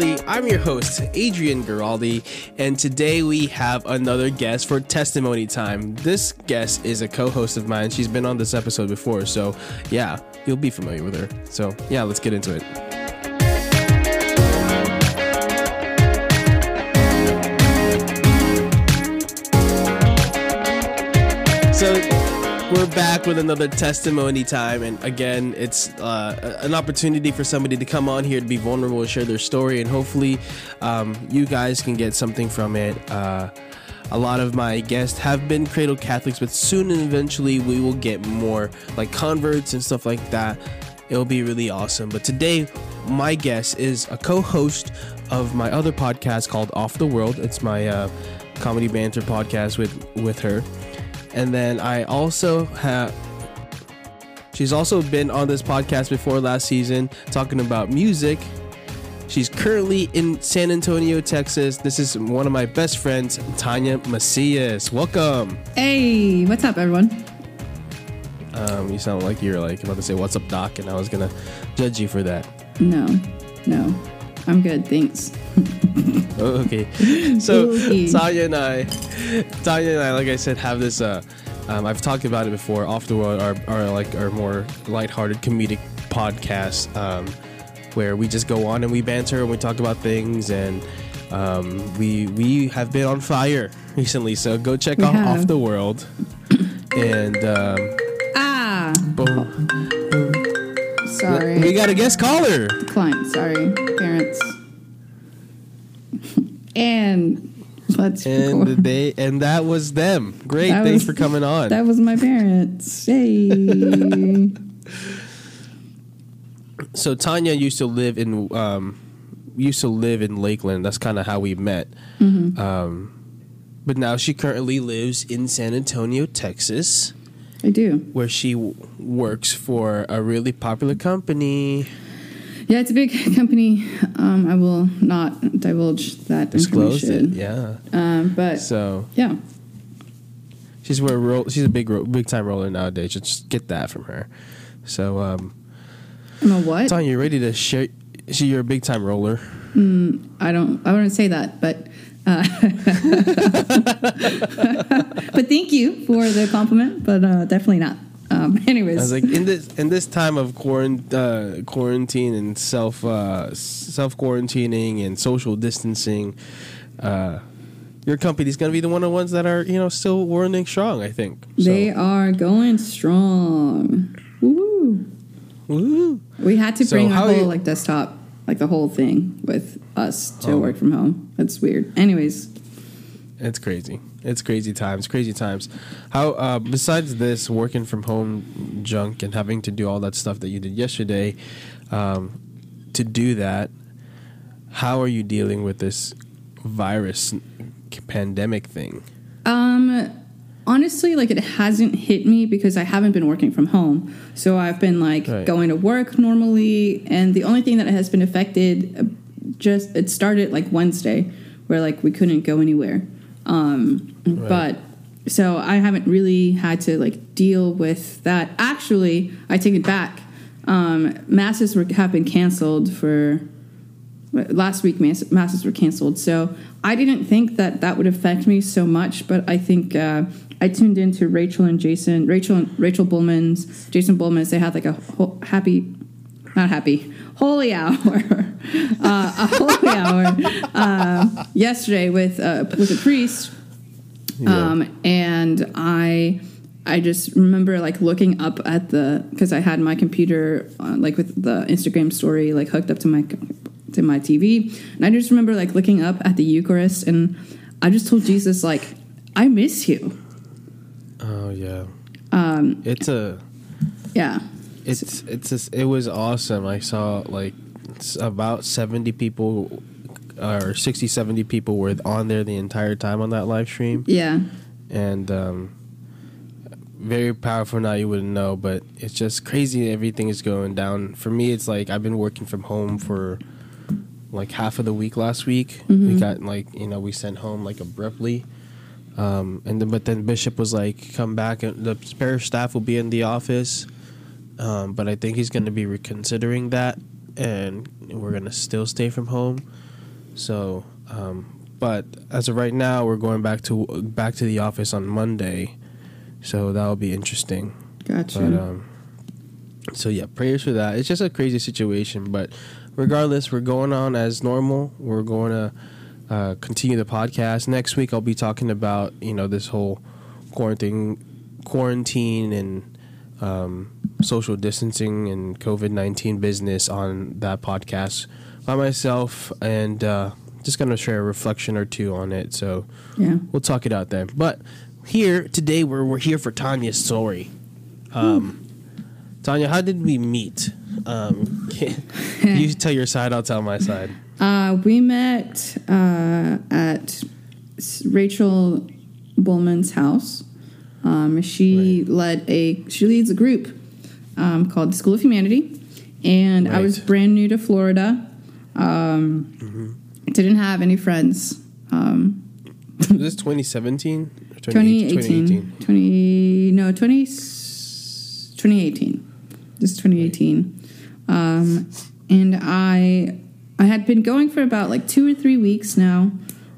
I'm your host, Adrian Giraldi, and today we have another guest for testimony time. This guest is a co host of mine. She's been on this episode before, so yeah, you'll be familiar with her. So yeah, let's get into it. We're back with another testimony time, and again, it's uh, an opportunity for somebody to come on here to be vulnerable and share their story, and hopefully, um, you guys can get something from it. Uh, a lot of my guests have been cradle Catholics, but soon and eventually we will get more like converts and stuff like that. It'll be really awesome. But today, my guest is a co-host of my other podcast called Off the World. It's my uh, comedy banter podcast with with her. And then I also have. She's also been on this podcast before last season talking about music. She's currently in San Antonio, Texas. This is one of my best friends, Tanya Macias. Welcome. Hey, what's up, everyone? Um, you sound like you're like about to say "What's up, Doc," and I was gonna judge you for that. No, no, I'm good, thanks. Oh, okay. So Okay. Tanya and I, Tanya and I, like I said, have this. Uh, um, I've talked about it before. Off the world, our, our like our more lighthearted comedic podcast, um, where we just go on and we banter and we talk about things, and um, we we have been on fire recently. So go check We have. Off the World, and um, Ah, boom. Sorry. we got a guest caller. Client, sorry, parents. and let's And record. they and that was them. Great, That thanks was- for coming on. That was my parents. Hey. so Tanya used to live in um, used to live in Lakeland. That's kind of how we met. Mm-hmm. Um, but now she currently lives in San Antonio, Texas, I do. where she w- works for a really popular company. Yeah, it's a big company. Um, I will not divulge that Disclosed it, information. yeah. Um, but So yeah, she's where ro- she's a big ro- big time roller nowadays. Just get that from her. So um, I'm a what? Tanya, you ready to share? She, you're a big time roller. I don't. I wouldn't say that, but. Uh, but thank you for the compliment, but uh, definitely not. Um, anyways, I was like, in this in this time of quarant- uh, quarantine and self uh, self quarantining and social distancing, uh, your company's gonna be the one of the ones that are you know still running strong. I think. So, they are going strong. Woo! woo. We had to So bring our whole you- like desktop, like the whole thing, with us to Oh. work from home. That's weird. Anyways, It's crazy. It's crazy times. Crazy times. How uh, besides this working from home junk and having to do all that stuff that you did yesterday, um, to do that, how are you dealing with this virus pandemic thing? Um, honestly, like it hasn't hit me because I haven't been working from home. So I've been like Right. going to work normally, and the only thing that has been affected, just it started like Wednesday, where like we couldn't go anywhere. Um, Right. but so I haven't really had to like deal with that. Actually, I take it back. Um, masses were have been canceled for last week mass, masses were canceled. So i didn't think that that would affect me so much but i think uh, i tuned into rachel and jason rachel and rachel bullman's jason bullman's they had like a ho- happy not happy holy hour uh, a holy hour uh, yesterday with uh, with a priest. Um, and I I just remember like looking up at the because I had my computer uh, like with the Instagram story like hooked up to my to my TV, and I just remember like looking up at the Eucharist, and I just told Jesus like I miss you. Oh yeah. Um, it's a Yeah, it's it's just, it was awesome. I saw like about 70 people or 60 70 people were on there the entire time on that live stream yeah, and um very powerful now you wouldn't know but it's just crazy everything is going down for me it's like I've been working from home for like half of the week last week we got like you know we sent home like abruptly um, and then but then Bishop was like, "Come back, and the parish staff will be in the office." Um, but I think he's going to be reconsidering that, and we're going to still stay from home. So, um, but as of right now, we're going back to back to the office on Monday, so that'll be interesting. Gotcha. But um, so yeah, prayers for that. It's just a crazy situation, but regardless, we're going on as normal. We're going to uh, continue the podcast next week. I'll be talking about you know this whole quarantine, quarantine and um, social distancing and COVID nineteen business on that podcast by myself, and uh, just gonna share a reflection or two on it. So yeah. we'll talk it out then. But here today, we're we're here for Tanya's story. Um, Tanya, how did we meet? Um, you tell your side, I'll tell my side. Uh, we met uh, at Rachel Bullman's house. Um, she Right. led a she leads a group um, called the School of Humanity, and I was brand new to Florida. Um, Didn't have any friends. Um, Is this 2017? Or 2018, 20 no 20, 2018 this is 2018 um, and i i had been going for about like two or three weeks now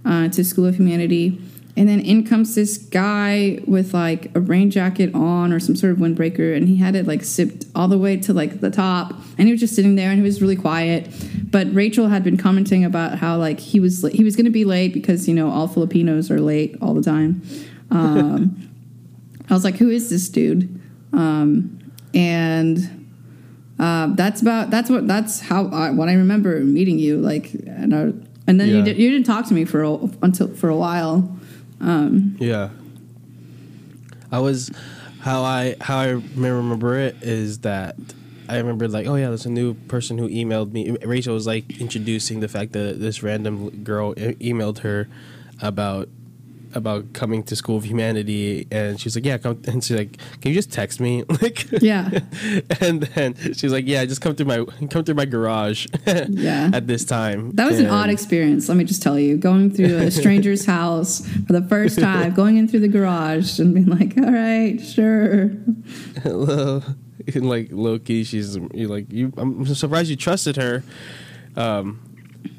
uh, to school of humanity. And then in comes this guy with like a rain jacket on or some sort of windbreaker and he had it like sipped all the way to like the top. And he was just sitting there and he was really quiet. But rachel had been commenting about how like he was he was going to be late because you know all filipinos are late all the time. Um, I was like, "Who is this dude?" Um, and uh, that's about that's what that's how I, what I remember meeting you. Like, and, I, and then you Yeah. did, you didn't talk to me for a, until for a while. Yeah. I was how I how I remember it is that I remember like oh yeah there's a new person who emailed me Rachel was like introducing the fact that this random girl e- emailed her about about coming to school of humanity and she's like yeah come and she's like can you just text me like Yeah. and then she's like yeah just come through my come through my garage Yeah. at this time That was an odd experience. Let me just tell you, going through a stranger's house for the first time, going in through the garage and being like, "All right, sure." Hello. And like Loki, she's like you. I'm surprised you trusted her. Um,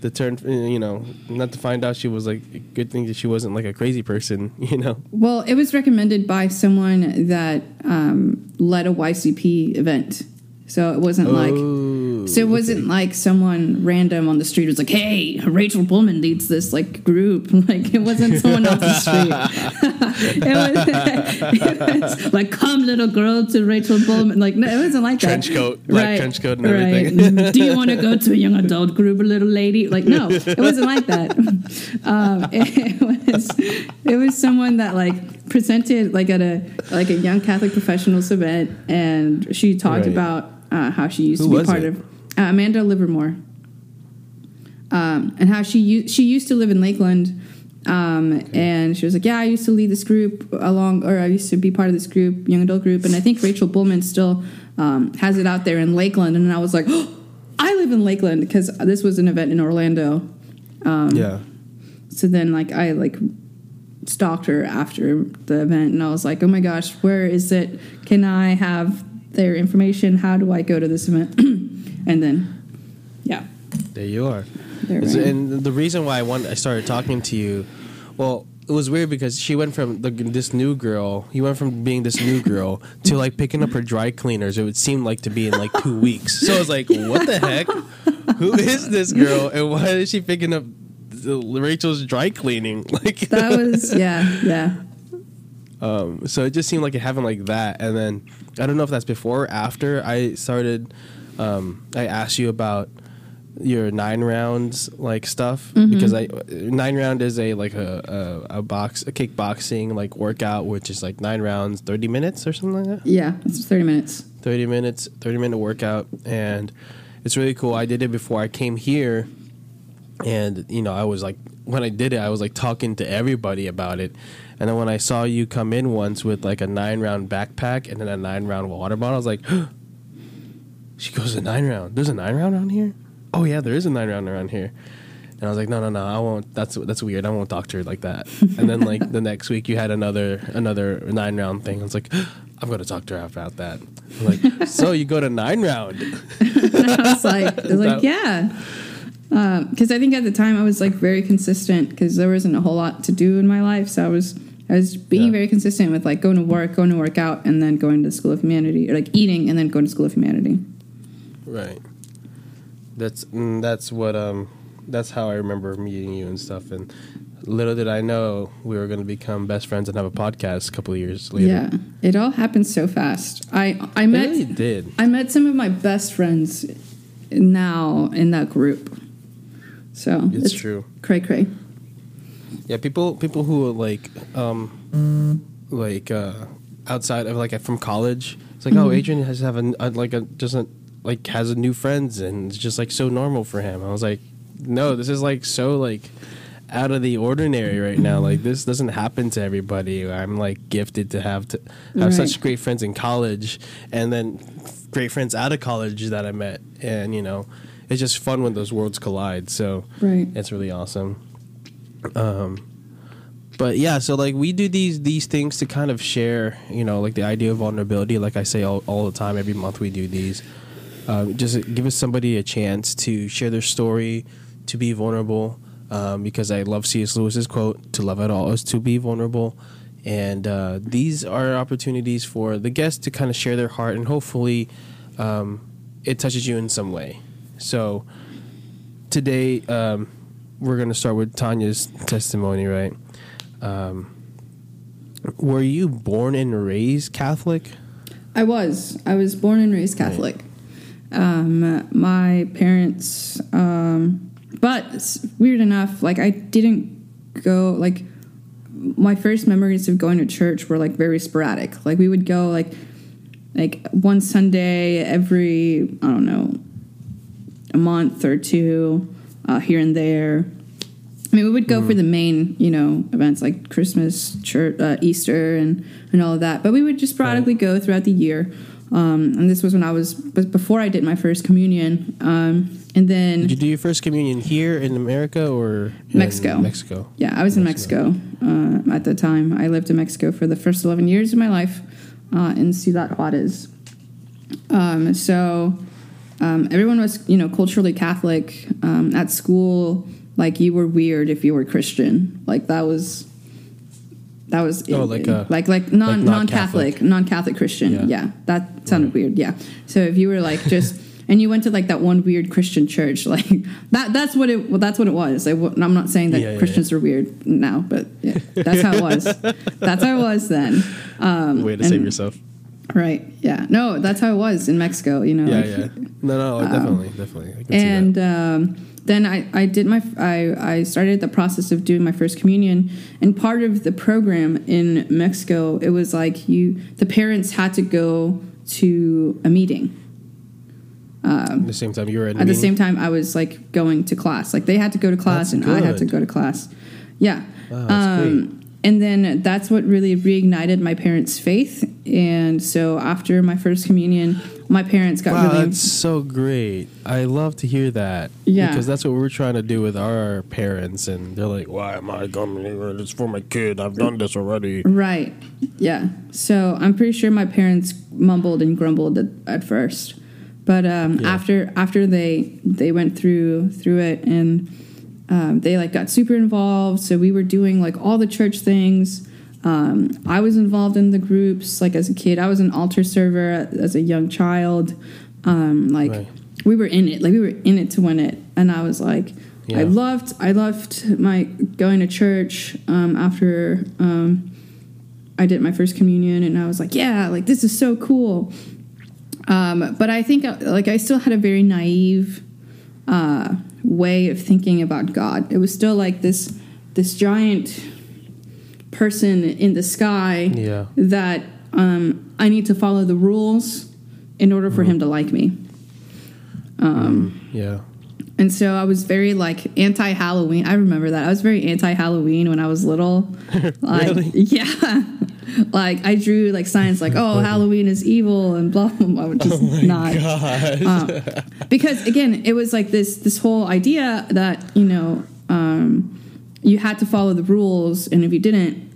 to turn, you know, not to find out she was like a good thing that she wasn't like a crazy person, you know. Well, it was recommended by someone that um, led a YCP event, so it wasn't like. So it wasn't like someone random on the street was like, "Hey, Rachel Bullman leads this like group." Like it wasn't someone off the street. it, was, it was like, "Come, little girl, to Rachel Bullman." Like no, it wasn't like Trench that. coat, black trench coat and right. everything. Do you want to go to a young adult group, a little lady? Like no, it wasn't like that. Um, it was it was someone that like presented like at a like a young Catholic professionals event, and she talked Right. about uh, how she used Who to be part it? of uh, Amanda Livermore, um, and how she u- she used to live in Lakeland. Um, And she was like, "Yeah, I used to lead this group along, or I used to be part of this group, young adult group." And I think Rachel Bullman still um, has it out there in Lakeland. And I was like, oh, "I live in Lakeland because this was an event in Orlando." yeah. So then, like, I like stalked her after the event, and I was like, "Oh my gosh, where is it? Can I have their information? How do I go to this event?" and then, yeah, There you are. there. It's- I am. and the reason why I want I started talking to you, well, it was weird because she went from the, this new girl. You went from being this new girl to like picking up her dry cleaners. It would seem like to be in like two weeks. So I was like, what the heck? Who is this girl, and why is she picking up Rachel's dry cleaning? Like that was yeah, yeah. um, so it just seemed like it happened like that, and then I don't know if that's before or after I started. Um, I asked you about your nine rounds like stuff because I nine round is a like a, a a box a kickboxing like workout which is like nine rounds thirty minutes or something like that. Yeah, it's 30 minutes. 30 minutes 30 minute workout and it's really cool i did it before i came here and you know i was like when i did it i was like talking to everybody about it and then when i saw you come in once with like a nine round backpack and then a nine round water bottle i was like she goes a nine round there's a nine round around here oh yeah there is a nine round around here and I was like, no, no, no, I won't. That's that's weird. I won't talk to her like that. And then like the next week, you had another another nine round thing. I was like, I'm gonna talk to her about that. I'm like, so you go to nine round? And I was like, I was like, yeah. Uh, because I think at the time I was like very consistent because there wasn't a whole lot to do in my life, so I was I was being Yeah. very consistent with like going to work, going to work out, and then going to School of Humanity, or like eating and then going to School of Humanity. Right. That's mm, that's what um that's how I remember meeting you and stuff. And little did I know we were going to become best friends and have a podcast a couple of years later. Yeah, it all happened so fast. I I met really did. I met some of my best friends now in that group. So It's true. Cray cray. Yeah, people people who are like um like uh outside of like from college. It's like oh, Adrian has to have a, a like a doesn't like has a new friends and it's just like so normal for him. I was like, no, this is like so like out of the ordinary right now. Like this doesn't happen to everybody. I'm like gifted to have to have such great friends in college and then great friends out of college that I met and you know, it's just fun when those worlds collide. So Right. it's really awesome. Um, but yeah, so like we do these these things to kind of share, you know, like the idea of vulnerability. Like I say all, all the time, every month we do these. Um, just give us somebody a chance to share their story, to be vulnerable. Um, because I love C.S. Lewis's quote: "To love at all is to be vulnerable." And uh, these are opportunities for the guests to kind of share their heart, and hopefully, um, it touches you in some way. So today um, we're going to start with Tanya's testimony, right? Um, were you born and raised Catholic? I was. I was born and raised Catholic. Um, my parents, um, but weird enough, like I didn't go like my first memories of going to church were like very sporadic. Like we would go like like one Sunday every I don't know a month or two uh, here and there. I mean, we would go for the main, you know, events like Christmas, church, uh, Easter, and and all of that. But we would just sporadically go throughout the year. Um, and this was when I was, before I did my first communion. Um, and then Did you do your first communion here in America or Mexico. Mexico. Yeah, I was in Mexico uh, at the time. I lived in Mexico for the first 11 years of my life uh, in Ciudad Juarez. Um, so um, everyone was, you know, culturally Catholic. Um, at school, like you were weird if you were Christian. Like that was that was Oh, like a- like like non like non Catholic non Catholic Christian. Yeah. Yeah. that sounded weird. Yeah, so if you were like just and you went to like that one weird Christian church, like that that's what it well, that's what it was. I, am not saying that Yeah, yeah, Christians are weird now, but yeah, that's how it was. that's how it was then. Um, Way to and- save yourself. Right. Yeah. No, that's how it was in Mexico. You know. Yeah, like- yeah. No, no, definitely, definitely. I can and um, then I, I did my I, I started the process of doing my first communion. And part of the program in Mexico it was like you the parents had to go to a meeting. At the same time, you were at, at the same time I was like going to class. Like they had to go to class That's and I had to go to class. Yeah. Wow, um, and then that's what really reignited my parents' faith and so after my first communion my parents got Wow, really that's so great. I love to hear that. Yeah. Because that's what we're trying to do with our parents. And they're like, why am I coming here? It's for my kid. I've done this already. Right. Yeah. So I'm pretty sure my parents mumbled and grumbled at, at first, but um, Yeah. after after they they went through through it and um, they like got super involved. So we were doing like all the church things. Um, I was involved in the groups like as a kid. I was an altar server as a young child. Um, like Right. we were in it. Like we were in it to win it. And I was like, Yeah. I loved I loved my going to church um, after. Um, I did my first communion and I was like, yeah, like this is so cool. Um, but I think uh, like I still had a very naive uh, way of thinking about God. It was still like this this giant person in the sky Yeah. that um, I need to follow the rules in order for mm-hmm. him to like me. Um, mm, yeah. And so I was very like anti Halloween. I remember that. I was very anti Halloween when I was little. Like, Really? Yeah. Like I drew like signs like, oh, Halloween is evil and blah blah blah, which is not. Um, because again, it was like this this whole idea that, you know, um, you had to follow the rules and if you didn't,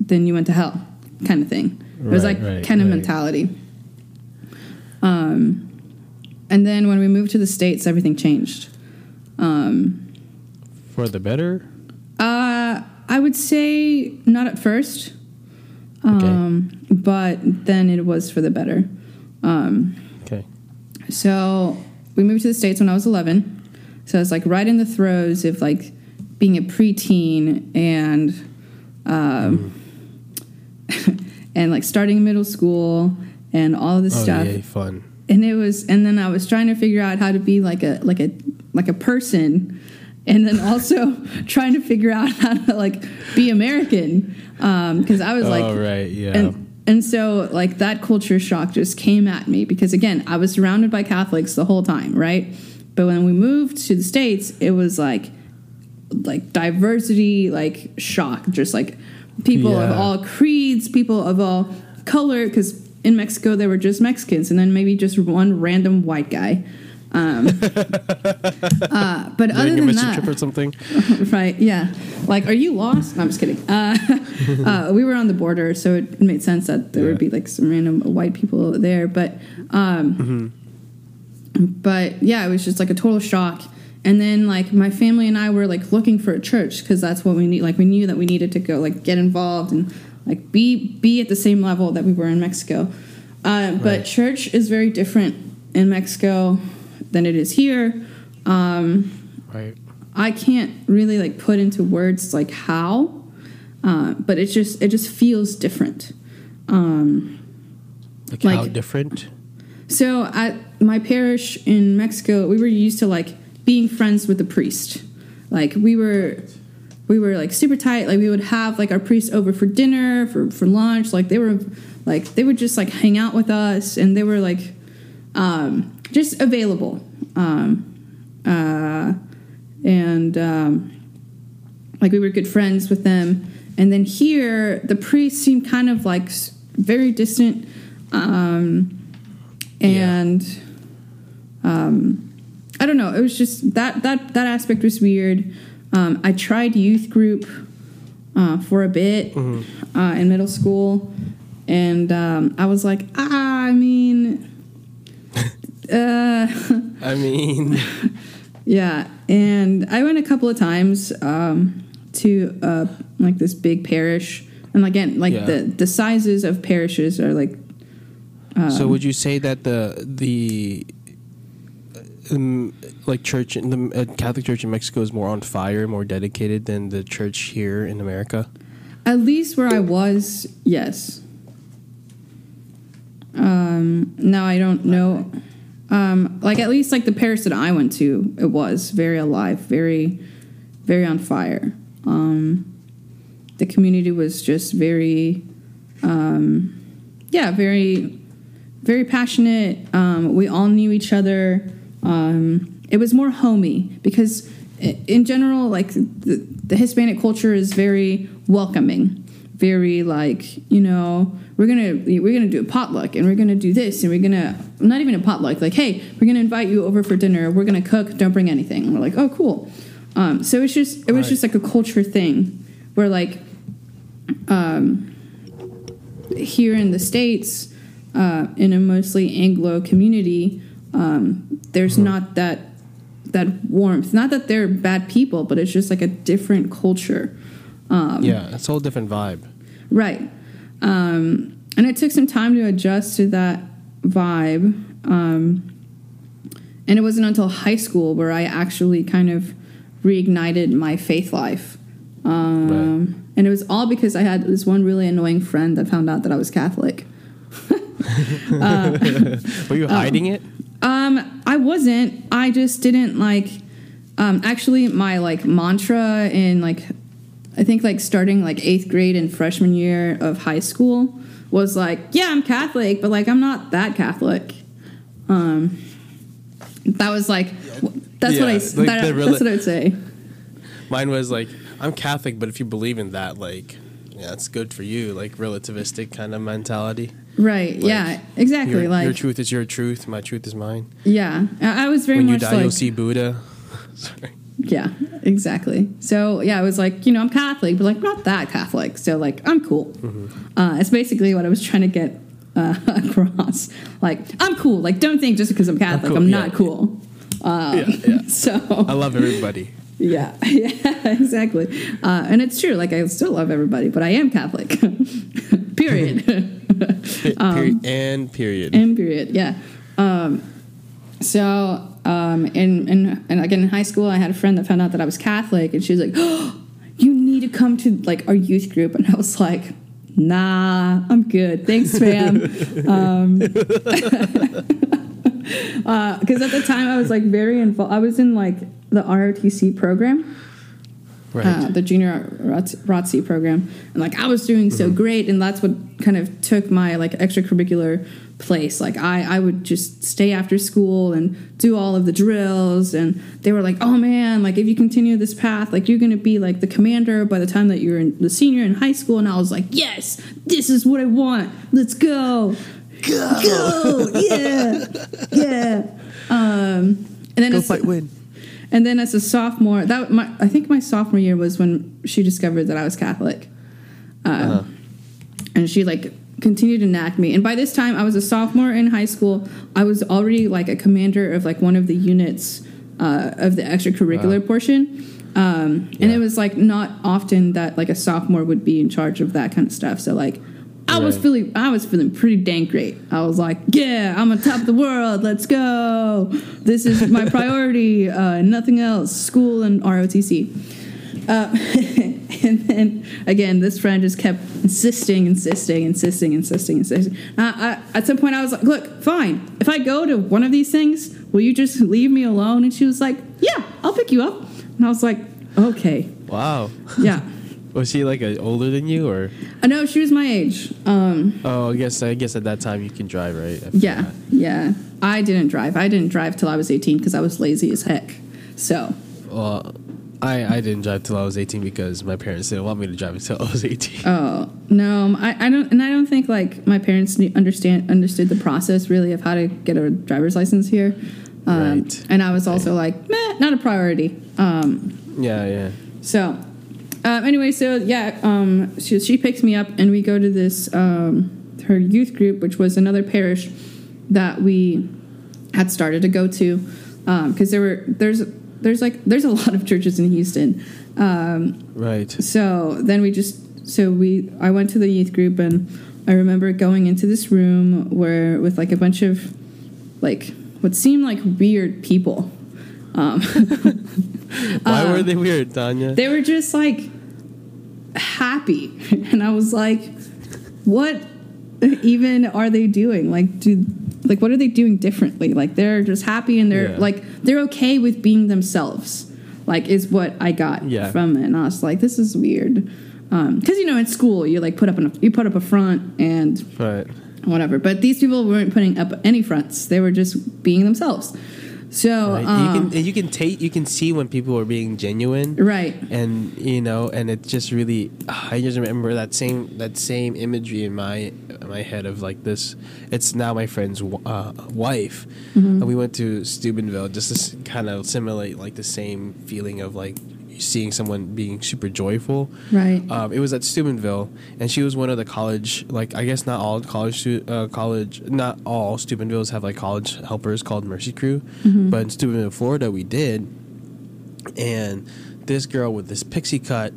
then you went to hell kind of thing. It was Right, like right, kind of right. mentality. Um and then when we moved to the States, everything changed. Um, For the better. Uh, I would say not at first, Okay. um, but then it was for the better. Um, okay. So we moved to the states when I was 11. So it's like right in the throes of like being a preteen and um, and like starting middle school and all of this Oh stuff. yay, fun. And it was and then I was trying to figure out how to be like a like a like a person and then also trying to figure out how to like be American um, because I was oh, like oh right, yeah. and and so like that culture shock just came at me because again I was surrounded by Catholics the whole time, right? But when we moved to the states, it was like like diversity, like shock, just like people of all creeds, people of all color. Because in Mexico there were just Mexicans, and then maybe just one random white guy. Um, uh, but other than that, trip or something. right? Yeah. Like, are you lost? No, I'm just kidding. Uh, uh, we were on the border, so it made sense that there Yeah. would be like some random white people there. But, um, but yeah, it was just like a total shock. And then like my family and I were like looking for a church because that's what we need. Like we knew that we needed to go like get involved and like be be at the same level that we were in Mexico. Uh, But church is very different in Mexico than it is here. Um, Right. I can't really like put into words like how, uh, but it just it just feels different. Like, how different? So at my parish in Mexico, we were used to like being friends with the priest. Like we were we were like super tight. Like we would have like our priest over for dinner, for for lunch. Like they were like they would just like hang out with us and they were like um just available. Um uh and um like we were good friends with them. And then here, the priest seemed kind of like very distant, um, and um, I don't know. It was just that that that aspect was weird. Um, I tried youth group uh, for a bit uh, in middle school, and um, I was like, ah, I mean, uh, I mean, yeah, and I went a couple of times um, to uh, like this big parish, and again, like Yeah. the the sizes of parishes are like so would you say that the the um, like church in the uh, Catholic Church in Mexico is more on fire, more dedicated than the church here in America? at least where I was, yes. Um, now I don't know. Um, like at least like the Paris that I went to, it was very alive, very, very on fire. Um, the community was just very, um, yeah, very, very passionate. Um, we all knew each other. Um, it was more homey because, in general, like the, the Hispanic culture is very welcoming, very like you know we're gonna we're gonna do a potluck and we're gonna do this and we're gonna not even a potluck like hey we're gonna invite you over for dinner we're gonna cook don't bring anything we're like oh cool um, so it's just it was Right. just like a culture thing where like um, here in the states uh, in a mostly Anglo community, um, there's not that that warmth. Not that they're bad people, but it's just like a different culture, yeah, it's a whole different vibe. Right? Um, and it took some time to adjust to that vibe. Um, and it wasn't until high school where I actually kind of reignited my faith life. Um, And it was all because I had this one really annoying friend that found out that I was Catholic. Were you hiding it? Um, I wasn't. I just didn't like. Um, actually, my like mantra in like, I think like starting like eighth grade and freshman year of high school was like, yeah, I'm Catholic, but like I'm not that Catholic. Um, that was like, that's what I. Yeah, like that- rela- that's what I would say. Mine was like, I'm Catholic, but if you believe in that, like, yeah, it's good for you, like relativistic kind of mentality. Right. yeah. Exactly. Your, like. your truth is your truth, my truth is mine. Yeah. I, I was very when you die, like. you'll see Buddha. Sorry. Yeah, exactly. So yeah, I was like, you know, I'm Catholic, but like not that Catholic. So like, I'm cool. Mm-hmm. Uh, it's basically what I was trying to get uh, across. Like, I'm cool. Like, don't think just because I'm Catholic, I'm, cool, not yeah. cool. Um, Yeah, yeah. So I love everybody. yeah, yeah, exactly. Uh, and it's true. Like I still love everybody, but I am Catholic. period. Pe- period and period. and period. Yeah. Um, so um, in, in and again in high school, I had a friend that found out that I was Catholic, and she was like, oh, "You need to come to like our youth group." And I was like, "Nah, I'm good. Thanks, fam." um, because at the time I was like very involved. I was in like the ROTC program right. uh, the junior ROTC program, and like I was doing so great, and that's what kind of took my like extracurricular place. Like I, I would just stay after school and do all of the drills, and they were like, "Oh man, like if you continue this path, like you're gonna be like the commander by the time that you're in the senior in high school." And I was like, "Yes, this is what I want. Let's go, go, go, yeah, yeah." Um, and then Go fight, win. and then as a sophomore, that my I think my sophomore year was when she discovered that I was Catholic, uh, Uh-huh. And she like continued to nag me. And by this time, I was a sophomore in high school. I was already like a commander of like one of the units uh, of the extracurricular Wow. portion. Um, And it was like not often that like a sophomore would be in charge of that kind of stuff. So like. I was feeling I was feeling pretty dang great. I was like, yeah, I'm on top of the world. Let's go. This is my priority. Uh, nothing else. School and ROTC. Uh, and then again, this friend just kept insisting, insisting, insisting, insisting, insisting. Uh, I, at some point, I was like, "Look, fine. If I go to one of these things, will you just leave me alone?" And she was like, "Yeah, I'll pick you up." And I was like, "Okay, Wow. yeah." Was she like a, older than you, or? I know she was my age. Um, Oh, I guess I guess at that time you can drive, right? Yeah, yeah. I didn't drive. I didn't drive till I was 18 because I was lazy as heck. So Well, I I didn't drive till I was eighteen because my parents didn't want me to drive until I was eighteen. Oh no, I, I don't, and I don't think like my parents understand understood the process really of how to get a driver's license here. Um, Right. And I was also like, meh, not a priority. Um, yeah, yeah. so um, anyway, so yeah, um, she she picks me up and we go to this um, her youth group, which was another parish that we had started to go to because there were there's there's like there's a lot of churches in Houston. Um, Right. so then we just so we I went to the youth group and I remember going into this room where with like a bunch of like what seemed like weird people. Um, Why were they weird, Tanya? they were just like happy, and I was like, what even are they doing? Like, do like what are they doing differently? Like they're just happy and they're Yeah. like they're okay with being themselves. Like is what I got Yeah. from it, and I was like, this is weird. Um, because you know, in school, you like put up an, you put up a front and right. whatever. But these people weren't putting up any fronts; they were just being themselves. So, Right. um, you can you can take you can see when people are being genuine. right, and you know and it just really i just remember that same that same imagery in my in my head of like this it's now my friend's uh, wife Mm-hmm. and we went to steubenville just to kind of simulate like the same feeling of like seeing someone being super joyful right, um, it was at Steubenville, and she was one of the college. Like I guess not all college, stu- uh, college, not all Steubenvilles have like college helpers called Mercy Crew, but in Steubenville, Florida, we did. And this girl with this pixie cut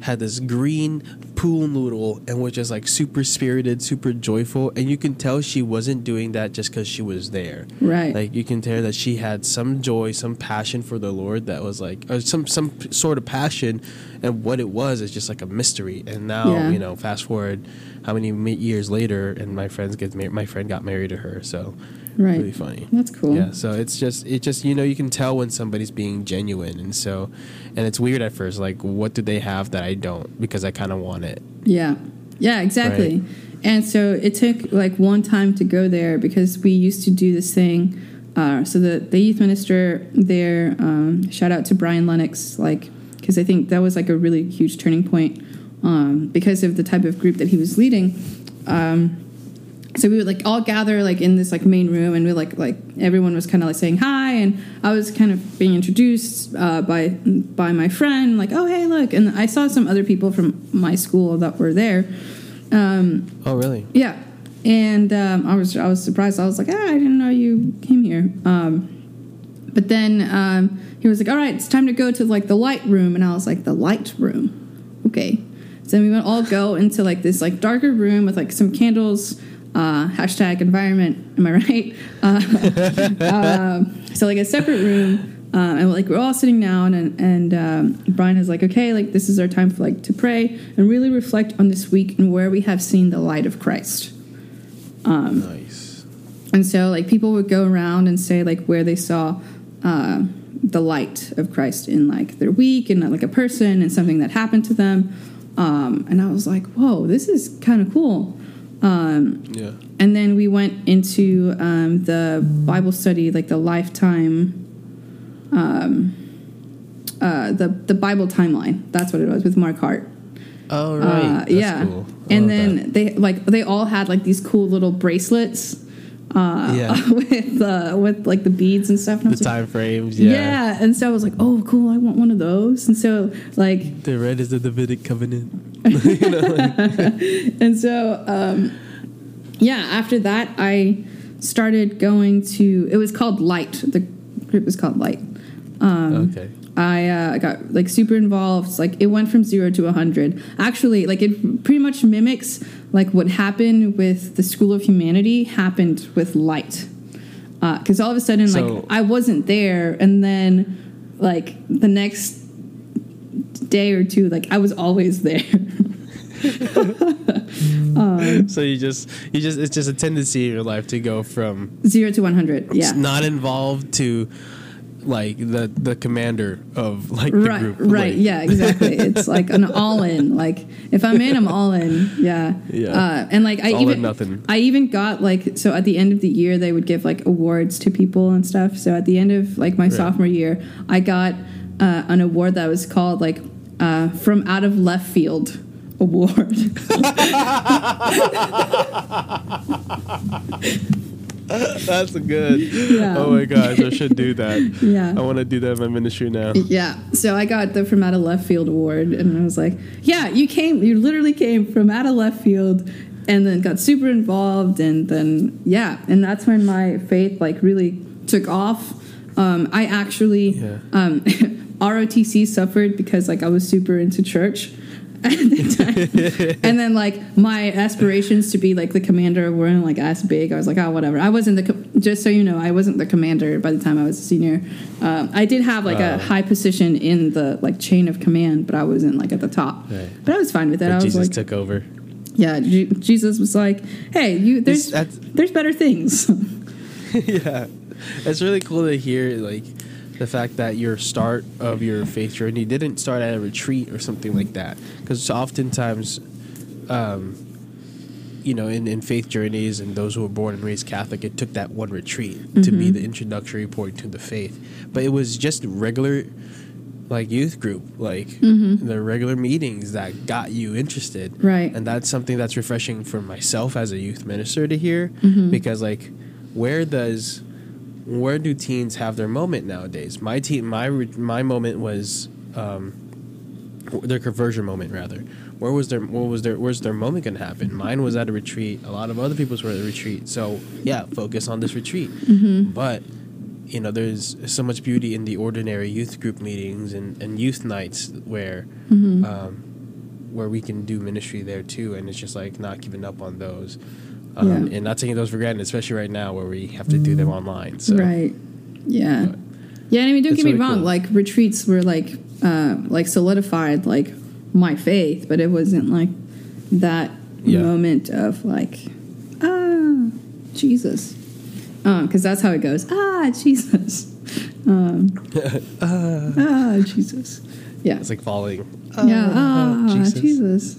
had this green pool noodle and was just like super spirited, super joyful, and you can tell she wasn't doing that just because she was there. right. Like you can tell that she had some joy, some passion for the Lord that was like, or some some sort of passion, and what it was is just like a mystery. And now Yeah. you know, fast forward how many years later, and my friends get. My friend got married to her, so right. really funny. That's cool. Yeah, so it's just it just you know you can tell when somebody's being genuine, and so and it's weird at first. Like, what do they have that I don't? Because I kind of want it. Yeah. Yeah, exactly. And so it took like one time to go there because we used to do this thing. Uh, so the, the youth minister there, um, shout out to Brian Lennox, like, because I think that was like a really huge turning point um, because of the type of group that he was leading. Um, so we would like all gather like in this like main room and we like like everyone was kind of like saying hi and i was kind of being introduced uh, by by my friend like oh hey look and i saw some other people from my school that were there um, Oh, really? yeah and um, i was i was surprised i was like ah, i didn't know you came here um, but then um, he was like, "All right, it's time to go to like the light room," and I was like, "The light room, okay." So then we would all go into like this like darker room with like some candles. Uh, hashtag environment. Am I right? Uh, um, so like a separate room, uh, and like we're all sitting down, and and um, Brian is like, okay, like this is our time for like to pray and really reflect on this week and where we have seen the light of Christ. nice. And so, like, people would go around and say, like, where they saw uh, the light of Christ in, like, their week and, like, a person and something that happened to them. Um, and I was like, whoa, this is kind of cool. Um, Yeah. and then we went into um, the Bible study, like the lifetime, um, uh, the the Bible timeline. That's what it was with Mark Hart. Oh Uh, right. That's yeah, Cool. And then that. they like they all had like these cool little bracelets uh, Yeah. with uh, with like the beads and stuff. And the was like, time frames. yeah. Yeah. and so I was like, oh, cool, I want one of those. And so like, The red is the Davidic covenant. You know? and so um, yeah, after that I started going to. It was called Light. The group was called Light. Um, okay. I uh, got like super involved. Like it went from zero to a hundred. Actually, like it pretty much mimics like what happened with the School of Humanity happened with Light. Because all of a sudden, So- like I wasn't there, and then like the next day or two, like I was always there. So you just you just it's just a tendency in your life to go from zero to one hundred. Yeah. not involved to like the the commander of like the right group. right Like, yeah exactly it's like an all in like if i'm in i'm all in yeah Yeah. uh, and like i It's all even nothing. i even got like so at the end of the year they would give like awards to people and stuff so at the end of like my Right. sophomore year i got uh, an award that was called like uh, from out of left field award That's good. Yeah. Oh my gosh, I should do that. Yeah. I want to do that in my ministry now. Yeah. So I got the from out of left field award, and I was like, "Yeah, you came. You literally came from out of left field." And then got super involved, and then yeah, and that's when my faith like really took off. Um, I actually Yeah. um, ROTC suffered because like I was super into church at the time, and then like my aspirations to be like the commander weren't like as big. I was like, oh whatever. I wasn't the just so you know, I wasn't the commander by the time I was a senior. Um, I did have like a Oh. high position in the like chain of command, but I wasn't like at the top. Right. But I was fine with it. But I was Jesus like, took over. yeah, Je- Jesus was like, hey, you there's there's better things. yeah, it's really cool to hear like the fact that your start of your faith journey didn't start at a retreat or something like that. Because oftentimes, um, you know, in, in faith journeys and those who were born and raised Catholic, it took that one retreat to be mm-hmm. the introductory point to the faith. But it was just regular, like youth group, like mm-hmm. the regular meetings that got you interested. Right. And that's something that's refreshing for myself as a youth minister to hear mm-hmm. because, like, where does where do teens have their moment nowadays? My teen, my my moment was um, their conversion moment rather. Where was their what was their where's their moment gonna happen? Mine was at a retreat. A lot of other people's were at a retreat. So yeah, focus on this retreat. But you know, there's so much beauty in the ordinary youth group meetings and, and youth nights where um, where we can do ministry there too, and it's just like not giving up on those. Um, Yeah. And not taking those for granted, especially right now where we have to do them online. So Right. Yeah. But Yeah, and I mean, don't get me really wrong. cool. Like retreats were like, uh, like solidified like my faith, but it wasn't like that Yeah. moment of like, ah, Jesus, because that's how it goes. Ah, Jesus. Um, ah, Jesus. Yeah. it's like falling. yeah. Ah, Jesus. Jesus.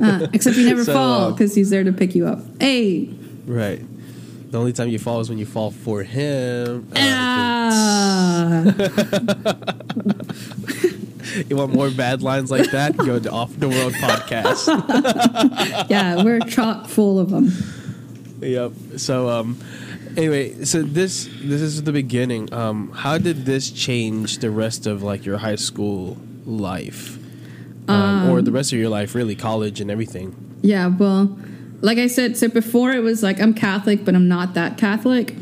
Ah, except you never So, fall uh, because he's there to pick you up. Hey. Right. The only time you fall is when you fall for him. Uh, Ah. you want more bad lines like that? Go to Off the World podcast. yeah, we're chock full of them. yep. So um anyway, so this this is the beginning. Um how did this change the rest of like your high school life? Um, or the rest of your life, really, college and everything. Yeah, well, like I said, so before it was like I'm Catholic, but I'm not that Catholic.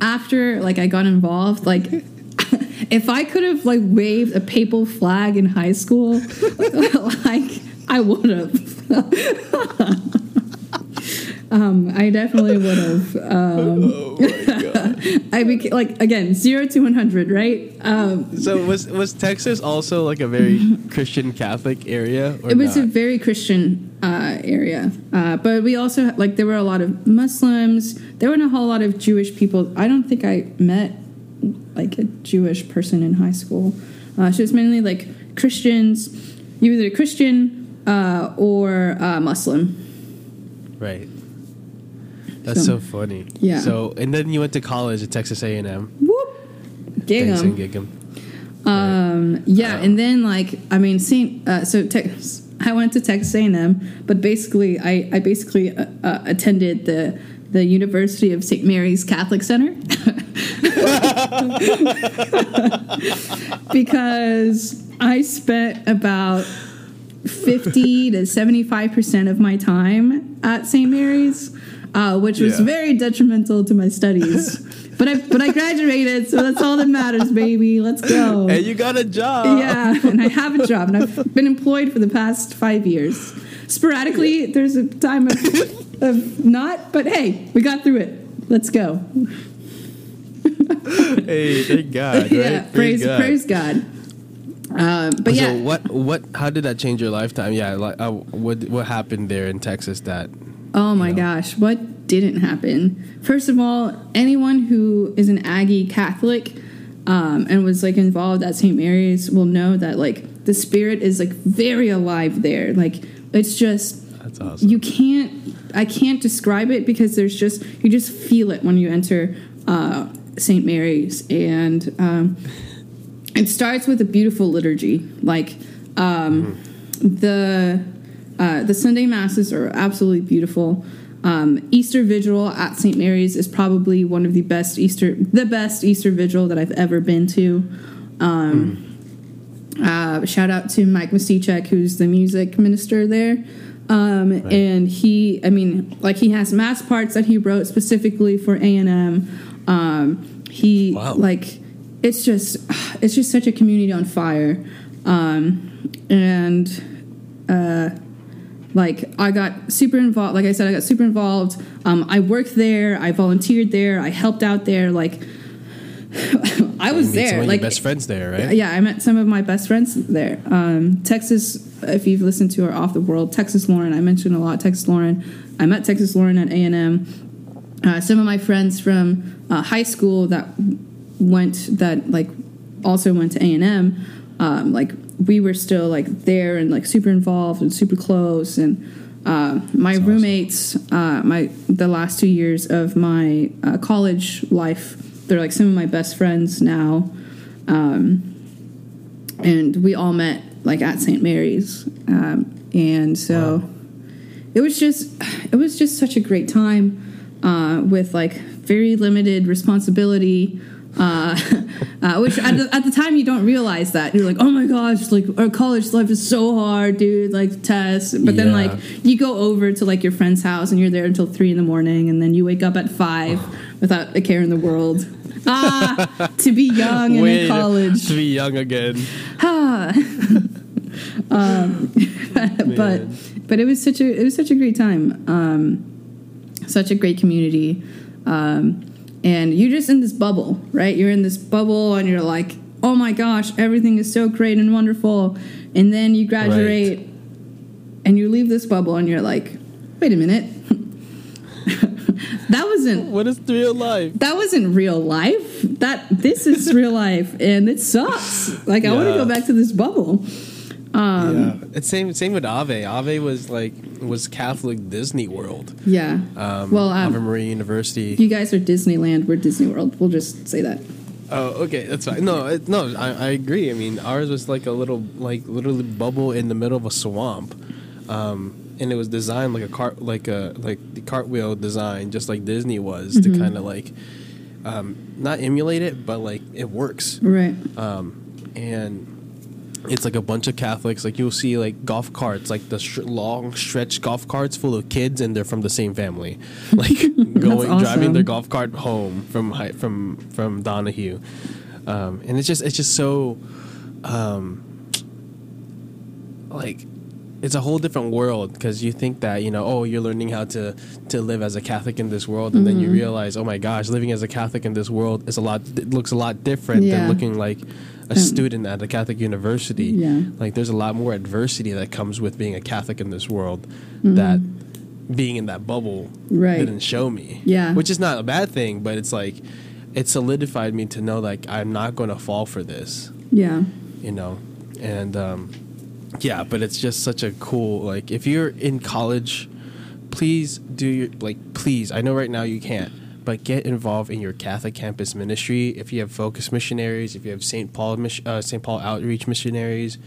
after like I got involved, like if I could have like waved a papal flag in high school, like I would have. um, I definitely would have. Um, Oh my god. I became like again zero to one hundred, right? Um, so was was Texas also like a very Christian Catholic area? Or it was a very Christian uh, area, uh, but we also like there were a lot of Muslims. There weren't a whole lot of Jewish people. I don't think I met like a Jewish person in high school. Uh, so it was mainly like Christians. You either Christian uh, or uh, Muslim. right. That's so, So- funny. Yeah. So and then you went to college at Texas A and M. Whoop, Thanks and Gig'em. Gig'em. Um, yeah, Wow. and then like I mean, Saint. Uh, so Tex, I went to Texas A&M, but basically, I I basically uh, uh, attended the the University of St. Mary's Catholic Center because I spent about fifty to seventy five percent of my time at St. Mary's, uh, which was Yeah. very detrimental to my studies. But I but I graduated, so that's all that matters, baby. Let's go. And you got a job. Yeah, and I have a job, and I've been employed for the past five years. Sporadically, there's a time of, of not, but hey, we got through it. Let's go. Hey, thank God. yeah, right? praise praise God. Um, but so yeah, what what how did that change your lifetime? Yeah, like uh, what what happened there in Texas that oh my you know. gosh, what didn't happen? First of all, anyone who is an Aggie Catholic um, and was like involved at St. Mary's will know that like the spirit is like very alive there. Like it's just that's awesome. you can't i can't describe it because there's just you just feel it when you enter uh, st mary's and um, it starts with a beautiful liturgy like um, the uh, the sunday masses are absolutely beautiful um, easter vigil at st mary's is probably one of the best easter the best easter vigil that i've ever been to um, uh, shout out to Mike Masichek, who's the music minister there. Um, And he, I mean, like he has mass parts that he wrote specifically for A and M. Um, he Wow. like it's just it's just such a community on fire. Um, and uh, like I got super involved. Like I said, I got super involved. Um, I worked there. I volunteered there. I helped out there. Like I was You there. some of like your best friends there, right? yeah, I met some of my best friends there. Um, Texas, if you've listened to our Off the World, Texas Lauren, I mentioned a lot Texas Lauren. I met Texas Lauren at A and M. Uh, some of my friends from uh, high school that went that like also went to A and M. Um, like we were still like there and like super involved and super close. And uh, my awesome. roommates, uh, my the last two years of my uh, college life, they're like some of my best friends now and we all met like at St. Mary's, um, and so Wow. it was just it was just such a great time uh, with like very limited responsibility. Uh, uh, which at the, at the time you don't realize that you're like, oh my gosh, like our college life is so hard, dude. Like tests, but then Yeah. like you go over to like your friend's house and you're there until three in the morning, and then you wake up at five without a care in the world. Ah, to be young and in college. to be young again. Ah. um, but but it was such a it was such a great time. Um, such a great community, um, and you're just in this bubble, right? You're in this bubble, and you're like, oh my gosh, everything is so great and wonderful. And then you graduate, and you leave this bubble, and you're like, wait a minute, that wasn't What is real life? that wasn't real life. That this is real life, and it sucks. Like I want to go back to this bubble. Um, yeah, it's same same with Ave. Ave was like was Catholic Disney World. yeah. Um, Well, um, Ave Maria University. You guys are Disneyland. We're Disney World. We'll just say that. Oh, okay, that's fine. No, it, no, I, I agree. I mean, ours was like a little, like literally bubble in the middle of a swamp, um, and it was designed like a cart, like a like the cartwheel design, just like Disney was, to kind of like, um, not emulate it, but like it works. Right. Um, and it's like a bunch of Catholics. Like you'll see like golf carts, like the sh- long stretch golf carts full of kids, and they're from the same family, like going awesome. driving their golf cart home from from from Donahue, um, and it's just it's just so, um, like it's a whole different world because you think that you know oh you're learning how to to live as a Catholic in this world, and then Mm-hmm. you realize oh my gosh living as a Catholic in this world is a lot it looks a lot different Yeah. than looking like a student at a Catholic university. Yeah. Like there's a lot more adversity that comes with being a Catholic in this world Mm-hmm. that being in that bubble Right. didn't show me. Yeah. Which is not a bad thing, but it's like it solidified me to know like I'm not going to fall for this, Yeah. you know. And um yeah, but it's just such a cool like if you're in college, please do your like please. I know right now you can't, but get involved in your Catholic campus ministry. If you have focus missionaries, if you have St. Paul uh, St. Paul outreach missionaries,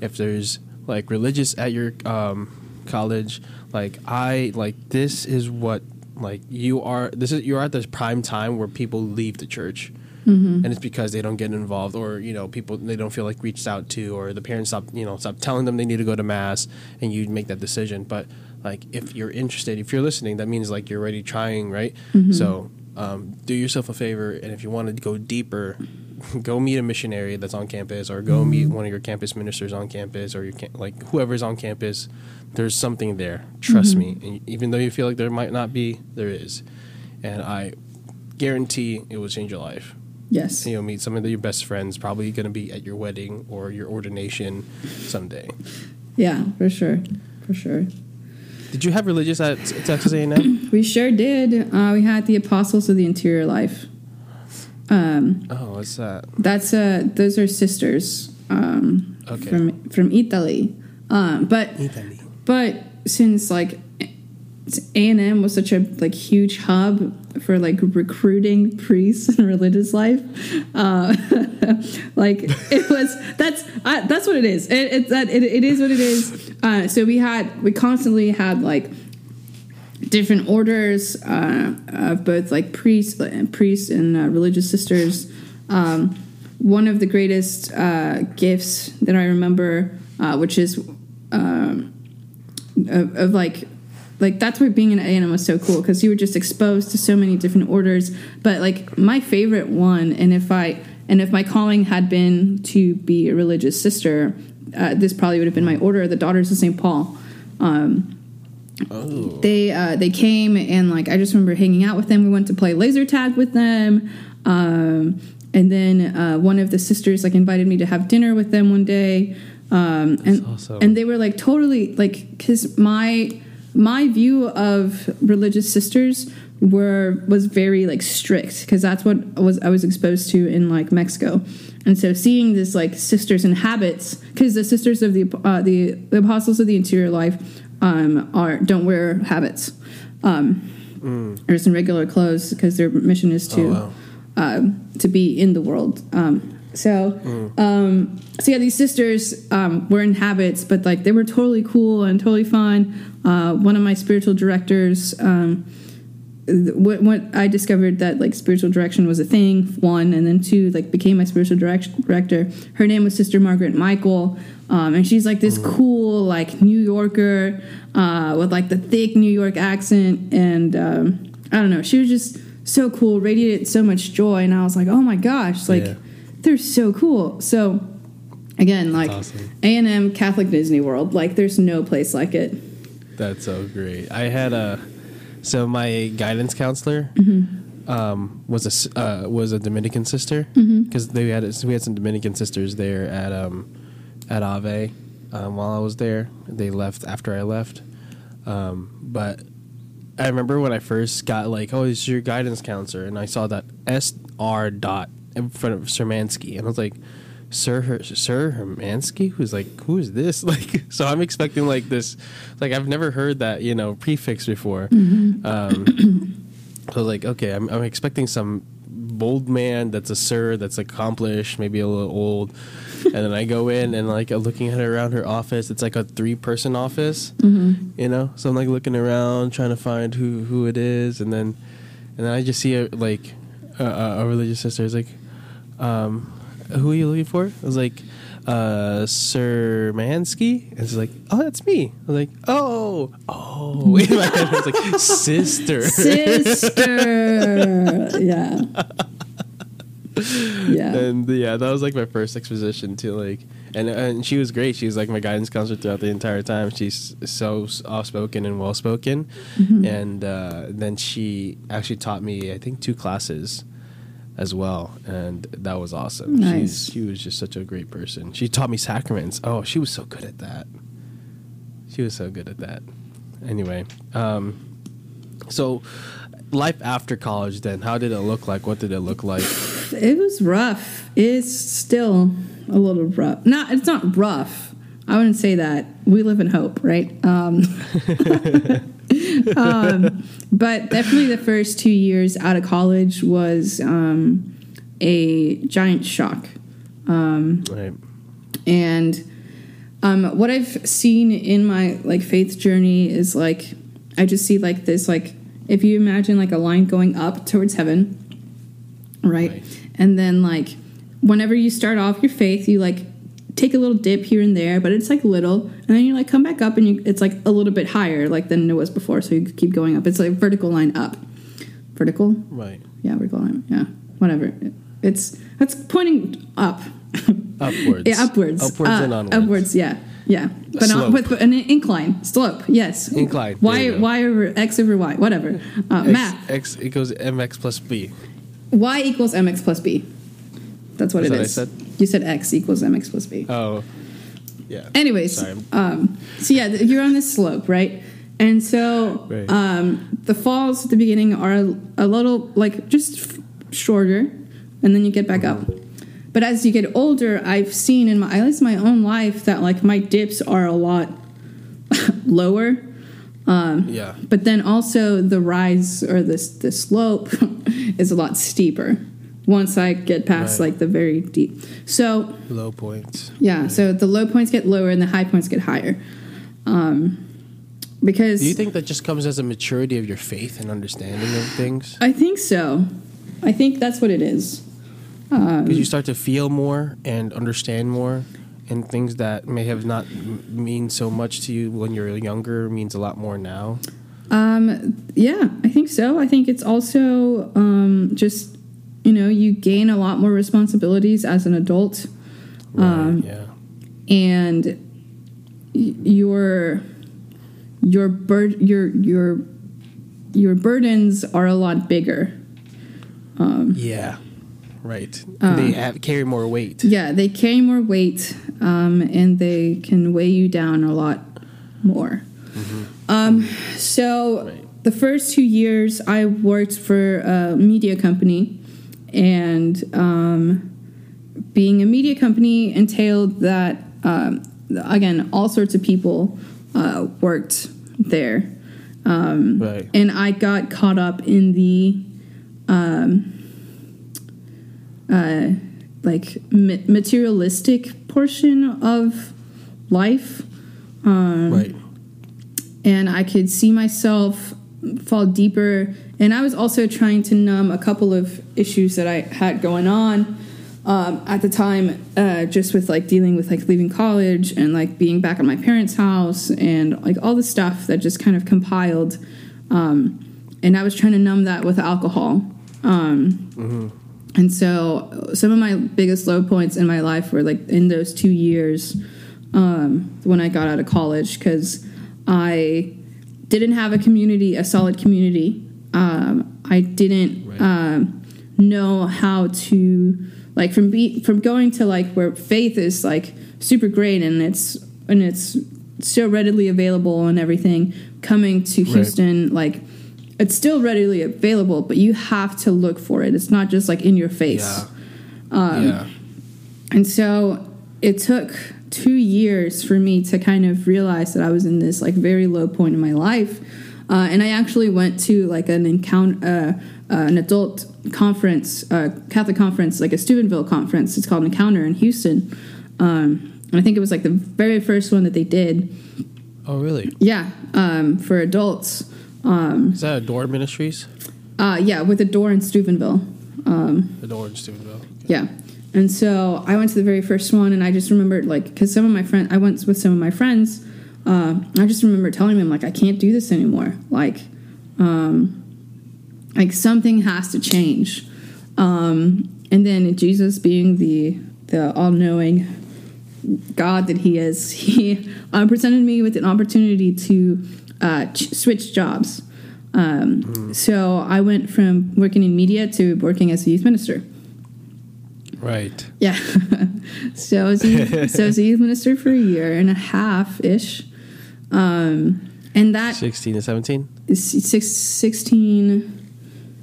if there's like religious at your um, college, like I like this is what like you are. This is you're at this prime time where people leave the church. Mm-hmm. And it's because they don't get involved, or you know, people they don't feel like reached out to, or the parents stop, you know, stop telling them they need to go to mass, and you make that decision. But like, if you're interested, if you're listening, that means like you're already trying, right? Mm-hmm. So um, do yourself a favor, and if you want to go deeper, go meet a missionary that's on campus, or go meet mm-hmm. one of your campus ministers on campus, or your cam- like whoever's on campus. There's something there. Trust me. And even though you feel like there might not be, there is, and I guarantee it will change your life Yes. you know meet some of your best friends probably going to be at your wedding or your ordination someday Yeah, for sure. For sure. did you have religious at texas a&m We sure did. Uh, we had the Apostles of the Interior Life. Um, oh what's that that's uh, those are sisters um, Okay. from from Italy. Um, but italy but since like A and M was such a like huge hub for like recruiting priests and religious life, uh, like it was that's uh, that's what it is. It, that it, it is what it is. Uh, so we had we constantly had like different orders uh, of both like priests and priests and uh, religious sisters. Um, one of the greatest uh, gifts that I remember, uh, which is um, of, of like like that's why being an A&M was so cool because you were just exposed to so many different orders. But like my favorite one, and if I and if my calling had been to be a religious sister, uh, this probably would have been my order, the Daughters of St. Paul. Um, oh they uh, they came and like I just remember hanging out with them. We went to play laser tag with them, um, and then uh, one of the sisters like invited me to have dinner with them one day, um, and awesome. and they were like totally like because my my view of religious sisters were was very like strict because that's what was I was exposed to in like Mexico. And so seeing this like sisters in habits, because the sisters of the uh, the the apostles of the interior life um, are don't wear habits, um, or just in regular clothes because their mission is to Oh, wow. um, to be in the world. Um, so, um, so yeah, these sisters um, were in habits, but like they were totally cool and totally fun. Uh, one of my spiritual directors, um, th- what, what I discovered that like spiritual direction was a thing. One, and then two, like became my spiritual direct- director. Her name was Sister Margaret Michael, um, and she's like this cool like New Yorker uh, with like the thick New York accent, and um, I don't know, she was just so cool, radiated so much joy, and I was like, oh my gosh, like Yeah. They're so cool. So again, like awesome. A and M Catholic Disney World, like there's no place like it. that's so great i had a so my guidance counselor um, was a uh, was a dominican sister because they had we had some dominican sisters there at um, at ave um, while i was there they left after i left um, but I remember when I first got like, oh, this is your guidance counselor, and I saw that S R dot in front of Shermansky, and I was like, Sir Her- Sir Hermansky, who's like, who is this? Like, so I'm expecting like this, like I've never heard that you know prefix before. Um, so like, okay, I'm, I'm expecting some bold man that's a sir that's accomplished, maybe a little old. and then I go in and like looking at her around her office. It's like a three person office, you know. So I'm like looking around trying to find who who it is, and then and then I just see a like a, a religious sister. It's like, um, who are you looking for? I was like, uh, Sir Mansky. And it's like, oh, that's me. I was like, oh, oh. In my head, I was like, sister. Sister. yeah. Yeah. and yeah, that was like my first exposition to like, and and she was great. She was like my guidance counselor throughout the entire time. She's so off spoken and well spoken, Mm-hmm. and uh, then she actually taught me I think two classes as well, and that was awesome. Nice. She's, she was just such a great person. She taught me sacraments. Oh, she was so good at that. She was so good at that. Anyway, um, so life after college. Then, how did it look like? What did it look like? It was rough. It's still a little rough. Not it's not rough. I wouldn't say that. We live in hope, right? Um, um, but definitely the first two years out of college was um, a giant shock. Right. And um, what I've seen in my like faith journey is like I just see like this like if you imagine like a line going up towards heaven, right? Right. And then like whenever you start off your faith, you like take a little dip here and there, but it's like little, and then you like come back up and you it's like a little bit higher like than it was before, so you keep going up. It's like vertical line up, vertical. Right. Yeah, vertical line. Yeah, whatever. It's that's pointing up. Upwards. Yeah, upwards. Upwards Uh, and onwards. Upwards, yeah. Yeah. But not with an incline. Slope, yes. Incline, Y. Y over X over Y, whatever. Uh, X, math. X equals mx plus b. Y equals MX plus B. That's what Is it that what I said? You said X equals MX plus B. Oh, yeah. Anyways, um, so yeah, you're on this slope, right? And so Right. um, the falls at the beginning are a, little like just f- shorter, and then you get back up. But as you get older, I've seen in my at least my own life that like my dips are a lot lower. Um, Yeah. But then also the rise or this the slope is a lot steeper once I get past Right. like the very deep. So Low points. yeah, so the low points get lower and the high points get higher. Um, because Do you think that just comes as a maturity of your faith and understanding of things? I think so. I think that's what it is. Um, Because you start to feel more and understand more, and things that may have not m- mean so much to you when you're younger means a lot more now. Um, yeah, I think so. I think it's also um, just you know you gain a lot more responsibilities as an adult, Um, yeah. and your your bur- your your your burdens are a lot bigger. Yeah. Right. Uh, they have, carry more weight. Yeah, they carry more weight, um, and they can weigh you down a lot more. Um, so Right. the first two years, I worked for a media company, and um, being a media company entailed that um, again, all sorts of people uh, worked there, Right. and I got caught up in the um, uh, like ma- materialistic portion of life right. and I could see myself fall deeper. And I was also trying to numb a couple of issues that I had going on um, at the time, uh, just with like dealing with like leaving college and like being back at my parents' house and like all the stuff that just kind of compiled. Um, and I was trying to numb that with alcohol. Um, And so some of my biggest low points in my life were like in those two years um, when I got out of college because I didn't have a community, a solid community. Um, I didn't Right. um, know how to like from be from going to like where faith is like super great and it's and it's so readily available and everything. Coming to Right. Houston, like it's still readily available, but you have to look for it. It's not just like in your face. Yeah. yeah. And so it took two years for me to kind of realize that I was in this like very low point in my life. Uh, and I actually went to like an encounter, uh, uh, an adult conference, uh, Catholic conference, like a Steubenville conference. It's called Encounter in Houston. Um, and I think it was like the very first one that they did. Oh, really? Yeah, um, for adults. Um, Is that Adore ministries? uh, yeah, with Adore in Steubenville. Um, door in Steubenville. Yeah. And so I went to the very first one, and I just remembered like because some of my friends, I went with some of my friends. Uh, I just remember telling them like I can't do this anymore. Like, um, like something has to change. Um, and then Jesus, being the the all knowing God that He is, He uh, presented me with an opportunity to uh, ch- switch jobs. Um, So I went from working in media to working as a youth minister. Right. Yeah. so I was a youth, so I was a youth minister for a year and a half ish. Um, and that 16 to 17? is six, 16,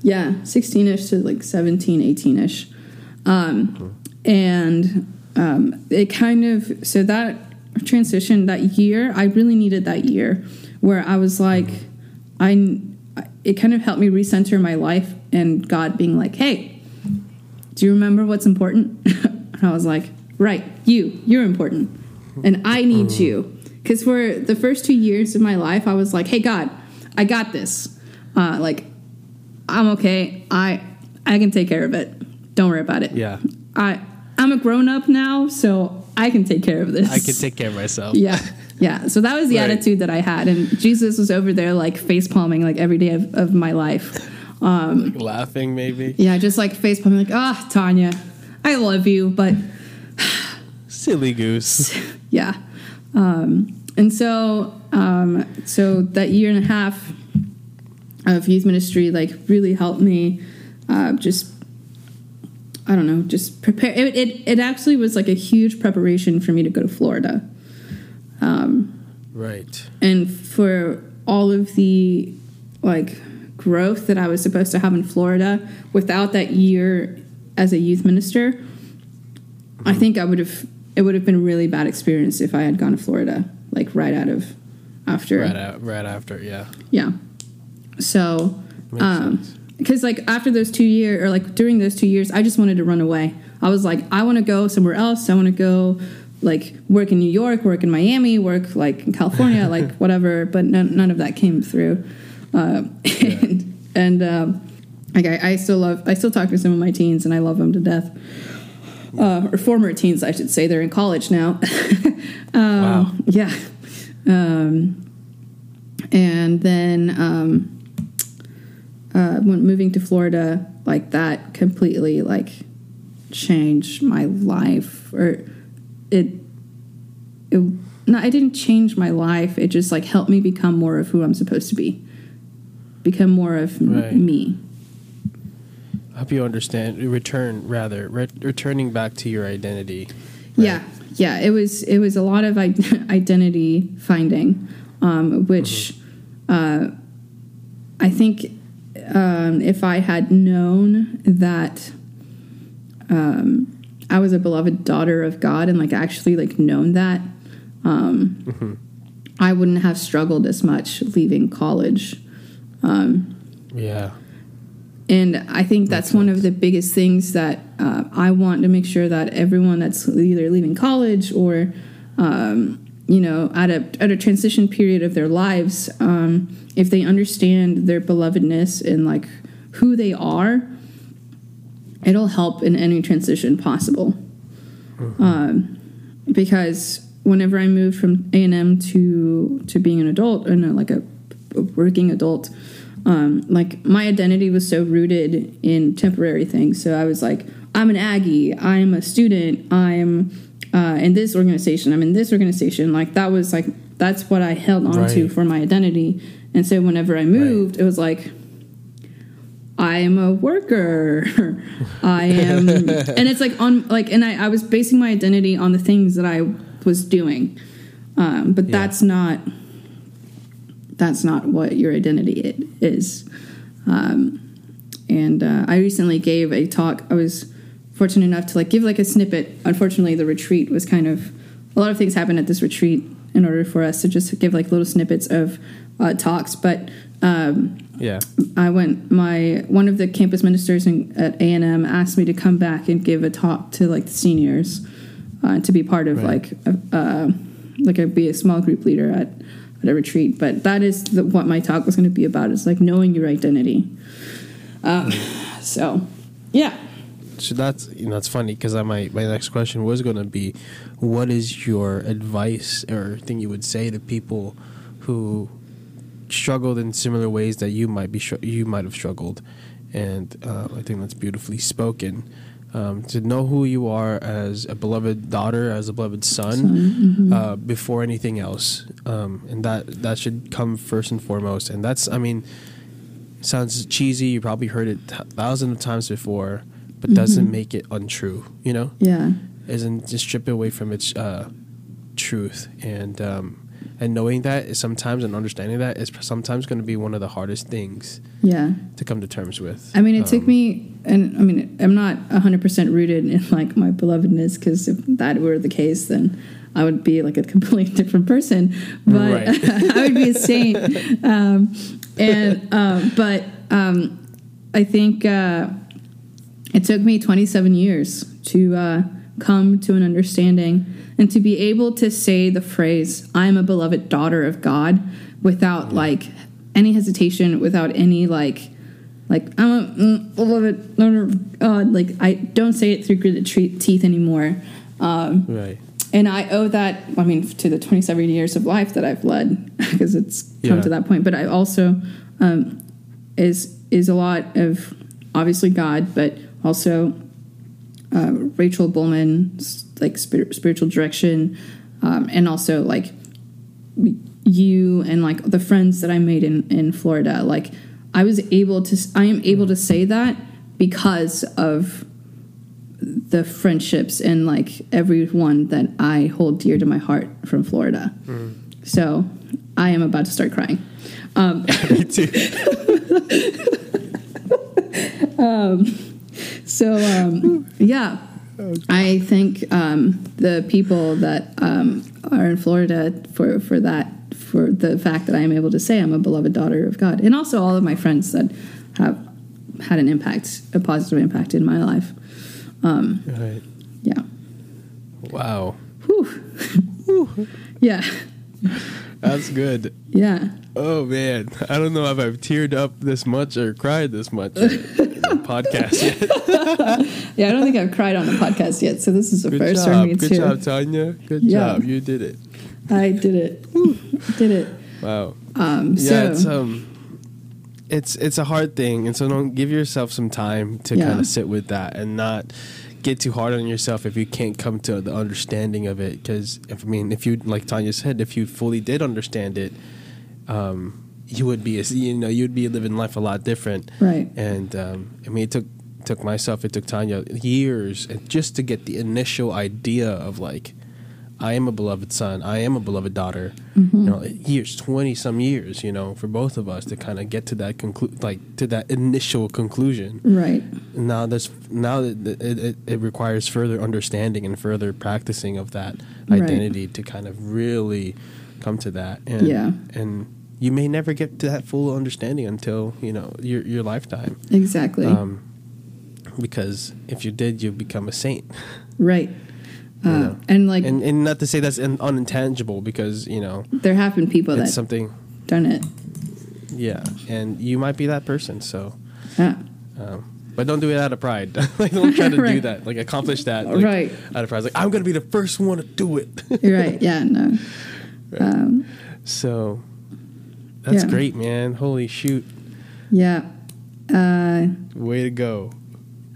yeah, 16 ish to like 17, 18 ish. Um, and um, it kind of, so that transition, that year, I really needed that year where I was like, I, it kind of helped me recenter my life and God being like, hey, do you remember what's important? and I was like, right, you, you're important. And I need you. Because for the first two years of my life, I was like, hey, God, I got this. Uh, like, I'm okay. I I can take care of it. Don't worry about it. Yeah. I I'm a grown up now, so I can take care of this. I can take care of myself. Yeah. Yeah. So that was the Right. attitude that I had. And Jesus was over there like face palming like every day of, of my life. Um, Laughing, maybe. yeah, just like face like, ah, Tanya, I love you, but Silly goose. yeah. Um, and so, um, so that year and a half of youth ministry, like, really helped me uh, just, I don't know, just prepare. It, it, it actually was like a huge preparation for me to go to Florida. Um, right. and for all of the like growth that I was supposed to have in Florida without that year as a youth minister, I think I would have it would have been a really bad experience if I had gone to Florida like right out of after. Right, out, right after, yeah. yeah. So um because like after those two years or like during those two years i just wanted to run away. I was like i want to go somewhere else. I want to go like work in new york work in miami work like in california like whatever but none, none of that came through uh, and, and um, like I, I still love i still talk to some of my teens and i love them to death. Uh, or former teens i should say. They're in college now. Um, Wow. yeah. Um, and then um, uh, when moving to Florida, like that completely like changed my life, or it, it no, I didn't change my life. It just like helped me become more of who I'm supposed to be, become more of Right. me. I hope you understand. Return, rather. Re- returning back to your identity. Yeah, yeah. It was it was a lot of I- identity finding, um, which uh, I think um, if I had known that um, I was a beloved daughter of God and like actually like known that, um, I wouldn't have struggled as much leaving college. Yeah. And I think that's one of the biggest things that uh, I want to make sure that everyone that's either leaving college or, um, you know, at a at a transition period of their lives, um, if they understand their belovedness and like who they are, it'll help in any transition possible. Um, because whenever I moved from A and M to to being an adult and uh, like a, a working adult, um, like my identity was so rooted in temporary things. So I was like, I'm an Aggie, I'm a student, I'm uh, in this organization, I'm in this organization. Like that was like that's what I held on to for my identity. And so whenever I moved, it was like. I am a worker. I am, and it's like on like, and I, I was basing my identity on the things that I was doing, um, but Yeah. that's not that's not what your identity is. Um, and uh, I recently gave a talk. I was fortunate enough to like give like a snippet. Unfortunately, the retreat was kind of a lot of things happened at this retreat in order for us to just give like little snippets of uh, talks, but. Um, Yeah. I went. My one of the campus ministers in, at A and M asked me to come back and give a talk to like the seniors, uh, to be part of Right. like a, uh, like a, be a small group leader at at a retreat. But that is the, what my talk was going to be about. It's like knowing your identity. Um, so, yeah. so that's you know it's funny because my my next question was going to be, what is your advice or thing you would say to people who struggled in similar ways that you might be you might have struggled, and uh, I think that's beautifully spoken. Um, to know who you are as a beloved daughter, as a beloved son, Son, mhm. uh, before anything else, um, and that that should come first and foremost. And that's, I mean, sounds cheesy. You probably heard it th- thousands of times before, but doesn't Mhm. make it untrue. You know, Yeah. isn't just strip it away from its uh, truth and um, and knowing that is sometimes and understanding that is sometimes going to be one of the hardest things Yeah. to come to terms with. I mean, it took Um, me, and I mean, I'm not 100% rooted in like my belovedness because if that were the case, then I would be like a completely different person. But Right. I would be a saint. Um, and, um, but um, I think uh, it took me 27 years to uh, come to an understanding and to be able to say the phrase, I'm a beloved daughter of God without like any hesitation, without any like, like I'm a mm, beloved daughter of God. Like I don't say it through gritted teeth anymore. Um, right. and I owe that, I mean, to the 27 years of life that I've led, because it's come Yeah. to that point. But I also um, is is a lot of obviously God, but also uh, Rachel Bullman's like spir- spiritual direction, um, and also like you and like the friends that I made in in Florida. Like I was able to, I am able to say that because of the friendships and like everyone that I hold dear to my heart from Florida. So I am about to start crying. Um, Me too. so um, yeah, I thank um, the people that um, are in Florida for for that for the fact that I am able to say I'm a beloved daughter of God, and also all of my friends that have had an impact, a positive impact in my life. Um, Right. yeah. Wow. Whew. yeah. That's good. Yeah. Oh man, I don't know if I've teared up this much or cried this much in the podcast yet. Yeah, I don't think I've cried on the podcast yet, so this is the Good first for job, me good too. job, Tanya. Good Yeah. job, you did it. I did it. did it. Wow. Um, Yeah, so it's um, it's it's a hard thing, and so don't give yourself some time to Yeah. kind of sit with that and not get too hard on yourself if you can't come to the understanding of it. Because if I mean, if you like Tanya said, if you fully did understand it, um, you would be a, you know you'd be living life a lot different. right. And um, I mean, it took took myself, it took Tanya years just to get the initial idea of like, I am a beloved son, I am a beloved daughter. Mm-hmm. You know, years, twenty some years, you know, for both of us to kind of get to that conclu- like to that initial conclusion. Right. Now there's now that it, it, it requires further understanding and further practicing of that Right. identity to kind of really come to that. And, Yeah. and you may never get to that full understanding until you know your your lifetime. Exactly. Um, because if you did, you become a saint. right. Uh, and like and and not to say that's un- unintangible, because you know there have been people that something. done it. Yeah, and you might be that person. So, Yeah. um, but don't do it out of pride. like, don't try to do that. Like accomplish that. Like, Right. Out of pride, like I'm gonna be the first one to do it. Right. Yeah. No. Um, so, that's Yeah. great, man. Holy shoot, yeah. Uh, way to go.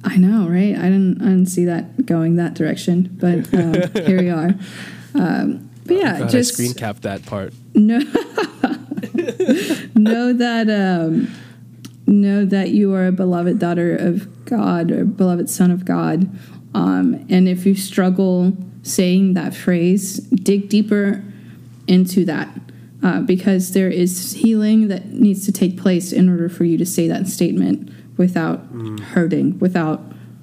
I know, right? I didn't. I didn't see that going that direction, but um, here we are. Um, but yeah, God, just I screen cap that part. know know that um, know that you are a beloved daughter of God or beloved son of God. Um, and if you struggle saying that phrase, dig deeper into that uh, because there is healing that needs to take place in order for you to say that statement without hurting, without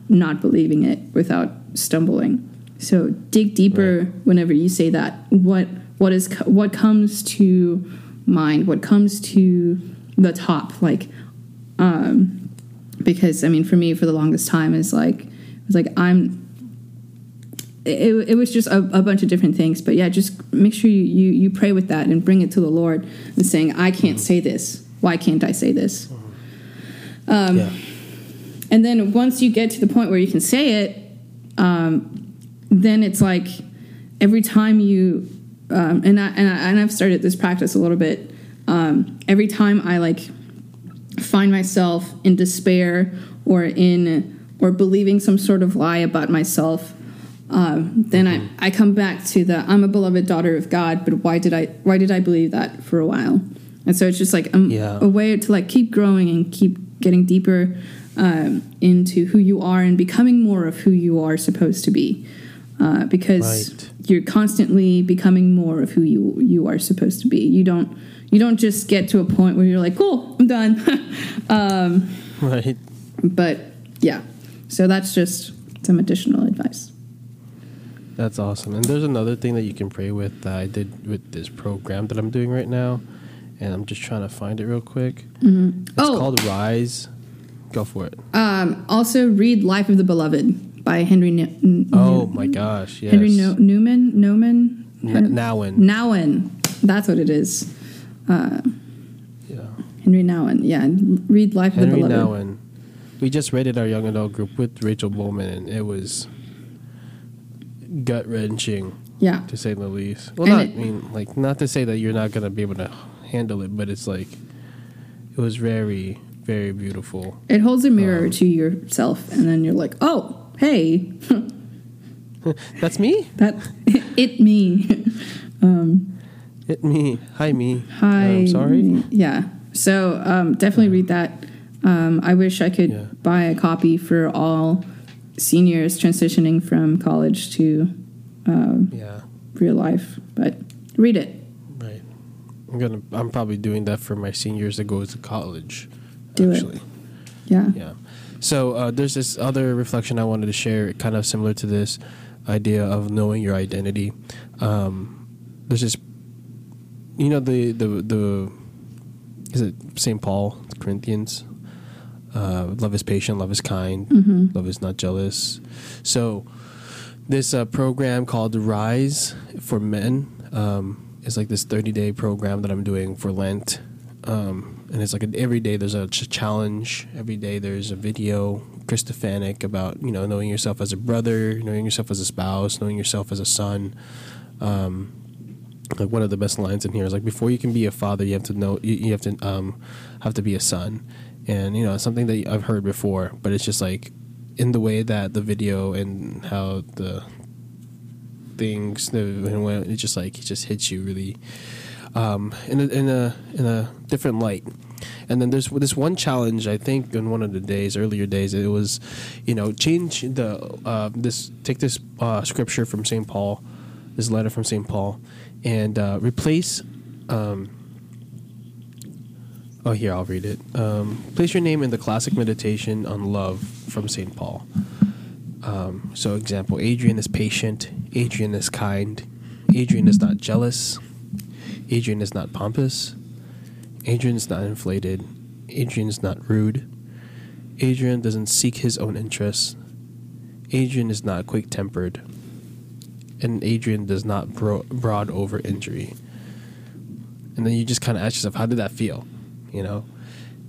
not believing it, without stumbling. So dig deeper whenever you say that. What what is what comes to mind? What comes to the top? Like, um, because I mean, for me, for the longest time, is like it's like I'm it, it was just a, a bunch of different things but yeah just make sure you, you you pray with that and bring it to the lord and saying i can't say this why can't i say this um, Yeah. and then once you get to the point where you can say it, um, then it's like every time you um, and I, and I and I've started this practice a little bit. Um, every time I like find myself in despair or in or believing some sort of lie about myself, um, then I, I come back to the I'm a beloved daughter of God, but why did I why did I believe that for a while? And so it's just like a, Yeah. a way to like keep growing and keep getting deeper um, into who you are and becoming more of who you are supposed to be, uh, because Right. you're constantly becoming more of who you you are supposed to be. You don't you don't just get to a point where you're like, cool, I'm done. um, Right. but yeah, so that's just some additional advice. That's awesome. And there's another thing that you can pray with that I did with this program that I'm doing right now. And I'm just trying to find it real quick. It's Oh. called Rise. Go for it. Um, also, read "Life of the Beloved" by Henry. Ne- N- Oh my gosh. Yes. Henry no- Newman. Newman. N- Nouwen. Nouwen. That's what it is. Yeah. Henry Nouwen. Yeah, read "Life Henry of the Beloved." Nouwen. We just read it our young adult group with Rachel Bowman, and it was gut wrenching Yeah, to say the least. Well, And not it- I mean like not to say that you're not gonna be able to handle it, but it's like it was very very beautiful. it holds a mirror Um, to yourself, and then you're like, "Oh, hey, That's me. that it me." It me. Hi me. Hi. I'm sorry. Yeah. So um, definitely read that. Um, I wish I could Yeah. buy a copy for all seniors transitioning from college to Yeah. real life, but read it. I'm gonna. I'm probably doing that for my seniors that go to college. Do it. actually. Yeah. Yeah. So uh, there's this other reflection I wanted to share, kind of similar to this idea of knowing your identity. Um, there's this, you know, the the the is it St. Paul Corinthians? Uh, love is patient, love is kind, love is not jealous. So this uh, program called Rise for Men um, is like this 30 day program that I'm doing for Lent. Um, and it's like an, every day there's a ch- challenge. Every day there's a video, Christophanic, about you know knowing yourself as a brother, knowing yourself as a spouse, knowing yourself as a son. Um, like one of the best lines in here is like before you can be a father, you have to know you, you have to um, have to be a son, and you know it's something that I've heard before, but it's just like in the way that the video and how the things and when it just like it just hits you really um, in a, in a in a different light. And then there's this one challenge I think in one of the days earlier days it was, you know, change the uh, this take this uh, scripture from St. Paul, this letter from St. Paul, and uh, replace. Um, oh, here I'll read it. Um, place your name in the classic meditation on love from St. Paul. Um, so, example: Adrian is patient. Adrian is kind. Adrian is not jealous. Adrian is not pompous. Adrian is not inflated. Adrian is not rude. Adrian doesn't seek his own interests. Adrian is not quick tempered. And Adrian does not bro- broad over injury. And then you just kind of ask yourself, how did that feel? You know?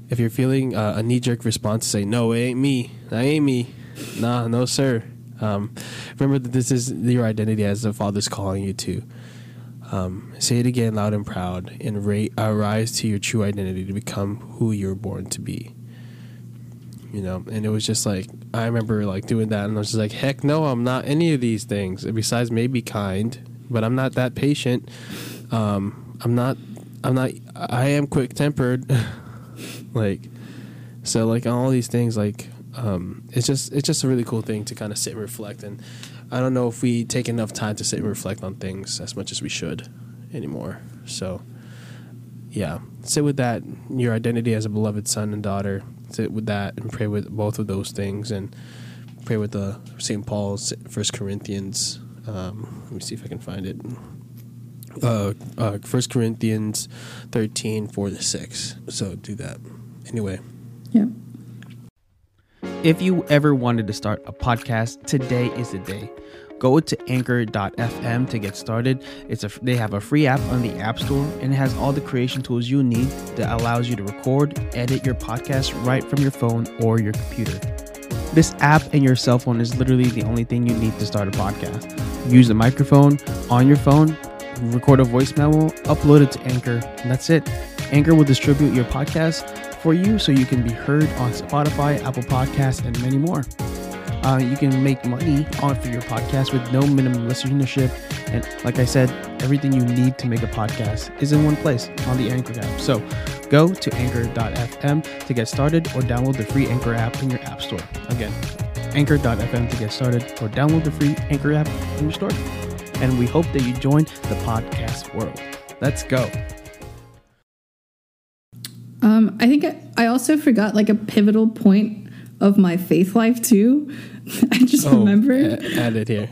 If you're feeling uh, a knee jerk response, say, no, it ain't me. That ain't me. Nah, no, sir. Um, remember that this is your identity as the Father's calling you to. Um, say it again loud and proud and ra- uh, rise to your true identity to become who you're born to be. You know, and it was just like, I remember like doing that and I was just like, heck no, I'm not any of these things. Besides maybe kind, but I'm not that patient. Um, I'm not, I'm not, I am quick tempered. like, so like all these things, like, um, it's just, it's just a really cool thing to kind of sit and reflect and, I don't know if we take enough time to sit and reflect on things as much as we should anymore. So, yeah, sit with that, your identity as a beloved son and daughter. Sit with that and pray with both of those things and pray with the St. Paul's First Corinthians. Um, let me see if I can find it. Uh, uh, First Corinthians 13, 4 to 6. So do that. Anyway. Yeah. If you ever wanted to start a podcast, today is the day. Go to anchor.fm to get started. It's a they have a free app on the App Store and it has all the creation tools you need that allows you to record, edit your podcast right from your phone or your computer. This app and your cell phone is literally the only thing you need to start a podcast. Use the microphone on your phone, record a voice memo, upload it to Anchor, and that's it. Anchor will distribute your podcast for you so you can be heard on Spotify, Apple Podcasts, and many more. Uh, you can make money off of your podcast with no minimum listenership. And like I said, everything you need to make a podcast is in one place on the Anchor app. So go to anchor.fm to get started or download the free Anchor app in your app store. Again, anchor.fm to get started or download the free Anchor app in your store. And we hope that you join the podcast world. Let's go. Um, I think I, I also forgot like a pivotal point of my faith life too. I just Oh, remembered. a- add it here.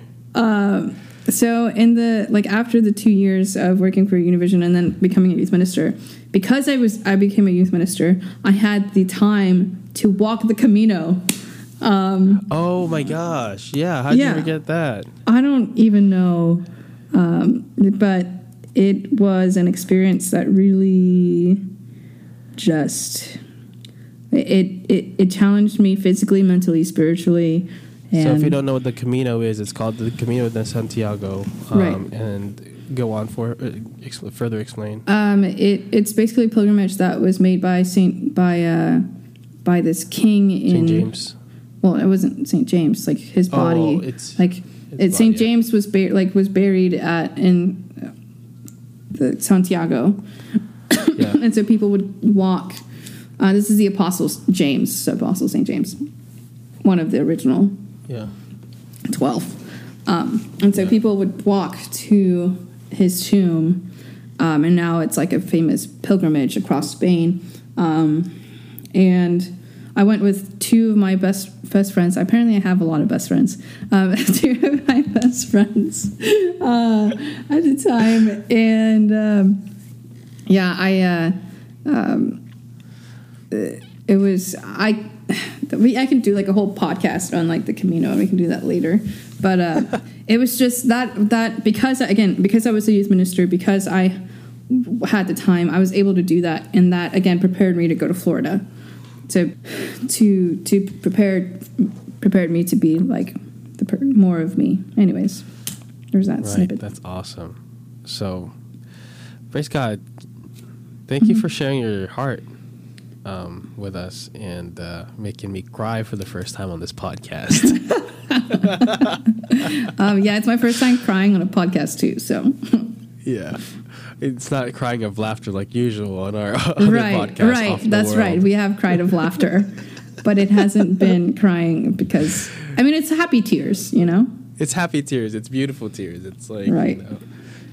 So in the like after the two years of working for Univision and then becoming a youth minister, because I was I became a youth minister, I had the time to walk the Camino. Oh my gosh. Yeah. how did Yeah. you forget that? I don't even know, um, but it was an experience that really just it it, it challenged me physically, mentally, spiritually. And so if you don't know what the Camino is, it's called the Camino de Santiago. Um, Right. And go on for uh, further explain. Um, it it's basically a pilgrimage that was made by Saint by uh by this king in St. James. well it wasn't Saint James like his body Oh, it's like it, Saint yeah. James was bur- like was buried at in uh, the Santiago Yeah. and so people would walk. Uh, this is the Apostle James, so Apostle Saint James, one of the original yeah. 12. Um, and so Yeah. people would walk to his tomb, um, and now it's like a famous pilgrimage across Spain. Um, and I went with two of my best best friends. Apparently, I have a lot of best friends. Um, two of my best friends uh, at the time, and um, yeah, I. Uh, um, it was I we I can do like a whole podcast on like the Camino and we can do that later. But uh it was just that that because again because I was a youth minister because I had the time I was able to do that and that again prepared me to go to Florida to to to prepare prepared me to be like the per- more of me. Anyways, there's that Right. snippet. That's awesome. So, praise God. Thank you for sharing your heart um, with us and uh, making me cry for the first time on this podcast. Um, yeah, it's my first time crying on a podcast too. So yeah. It's not crying of laughter like usual on our other right, podcast. right. That's World. right. We have cried of laughter, but it hasn't been crying because I mean it's happy tears, you know. It's happy tears. It's beautiful tears. It's like Right. you know,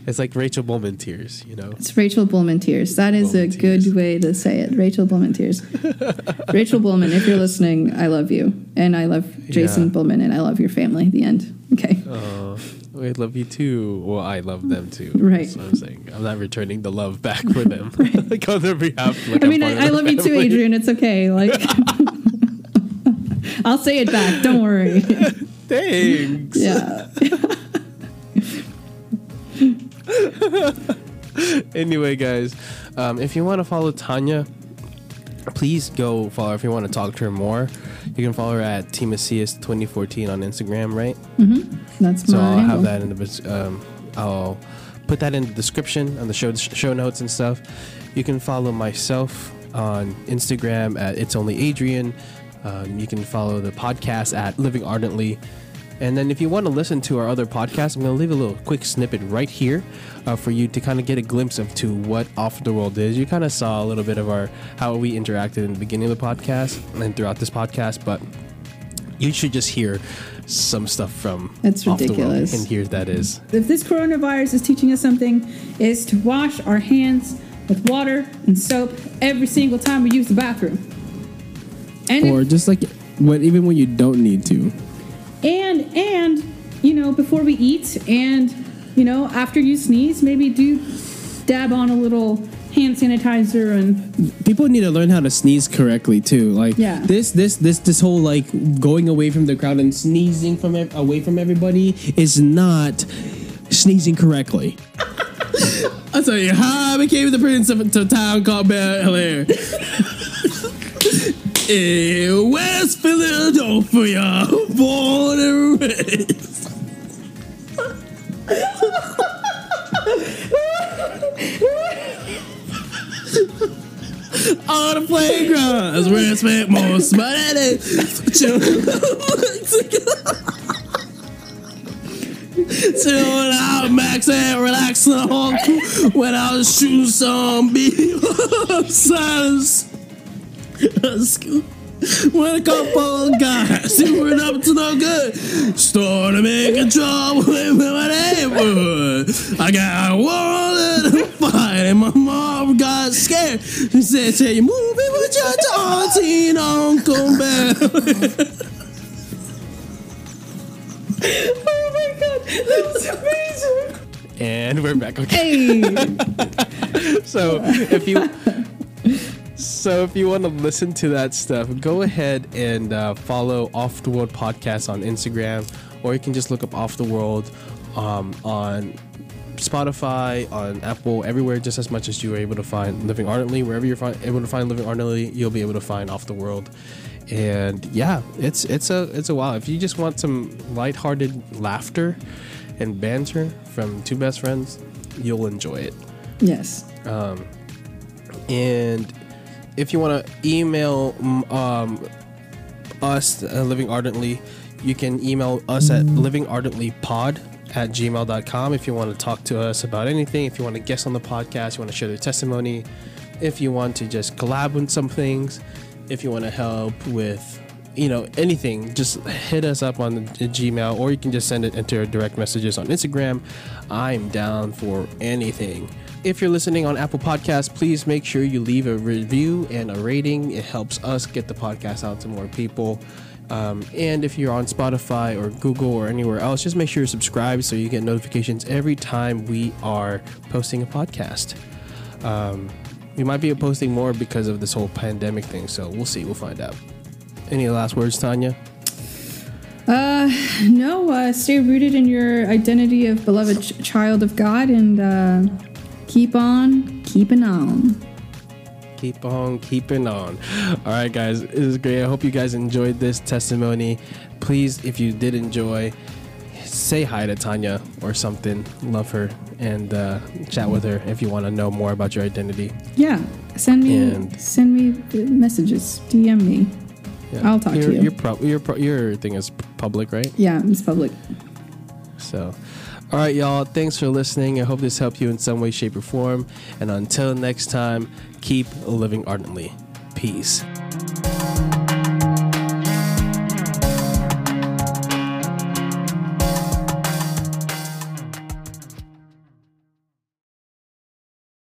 it's like Rachel Bowman tears. You know. It's Rachel Bullman tears. That is a Bullman good way to say it. Rachel Bullman tears. Rachel Bullman, if you're listening, I love you, and I love Jason Yeah. Bullman, and I love your family. The end. Okay. Uh, I love you too. Well, I love them too. Right. That's what I'm saying. I'm not returning the love back for them. like on their behalf. Like I mean, I, I love you too. Adrian. It's okay. Like, I'll say it back. Don't worry. Thanks. Yeah. Anyway, guys, um, if you want to follow Tanya, please go follow. her. If you want to talk to her more, you can follow her at Timasius 2014 on Instagram, right? That's So I'll have that in the um, I'll put that in the description on the show show notes and stuff. You can follow myself on Instagram at it's only Adrian. Um, you can follow the podcast at Living Ardently. And then if you want to listen to our other podcasts, I'm going to leave a little quick snippet right here uh, for you to kind of get a glimpse of to what Off the World is. You kind of saw a little bit of our how we interacted in the beginning of the podcast and throughout this podcast, but you should just hear some stuff from It's Off the World, ridiculous. and here that is. If this coronavirus is teaching us something, is to wash our hands with water and soap every single time we use the bathroom. And or just like what even when you don't need to. And and you know before we eat and you know after you sneeze, maybe do dab on a little hand sanitizer and People need to learn how to sneeze correctly too. Like Yeah. this, this, this, this whole like going away from the crowd and sneezing from ev- away from everybody is not sneezing correctly. I'll tell you how I became the prince of a town called Bel Air. in West Philadelphia, born and raised. On the playgrounds where most of my day. Chilling out, max and relaxing on when I was shooting some beat silence. School. When a couple of guys who were up to no good started making trouble with my neighborhood. I got one little fight and my mom got scared. She said, Tell you moving with your auntie and Uncle Bear. Oh my god, that was amazing. And we're back. Okay. Hey, So if you so if you want to listen to that stuff, go ahead and uh, follow Off the World podcast on Instagram, or you can just look up Off the World um, on Spotify, on Apple, everywhere, just as much as you were able to find Living Ardently. Wherever you're able to find Living Ardently, you'll be able to find Off the World. And yeah, it's it's a it's a wow. If you just want some lighthearted laughter and banter from two best friends, you'll enjoy it. yes. Um, And if you want to email um, us, uh, Living Ardently, you can email us at livingardentlypod at gmail.com if you want to talk to us about anything. If you want to guest on the podcast, you want to share their testimony, if you want to just collab on some things, if you want to help with you know anything just hit us up on the gmail or you can just send it into direct messages on instagram i'm down for anything if you're listening on apple Podcasts, please make sure you leave a review and a rating. It helps us get the podcast out to more people. Um, and if you're on spotify or google or anywhere else just make sure you're subscribed so you get notifications every time we are posting a podcast. Um, we might be posting more because of this whole pandemic thing so we'll see. We'll find out. Any last words tanya? Uh, no, uh, stay rooted in your identity of beloved ch- child of God and uh, keep on keeping on. keep on keeping on all right guys this is great i hope you guys enjoyed this testimony please if you did enjoy say hi to tanya or something love her and uh, chat with her if you want to know more about your identity Yeah, send me And- send me messages, DM me. Yeah. I'll talk to you. your, pro- your, pro- your thing is public right Yeah, it's public. So, all right, y'all. Thanks for listening. I hope this helped you in some way, shape, or form. And until next time, keep living ardently. Peace.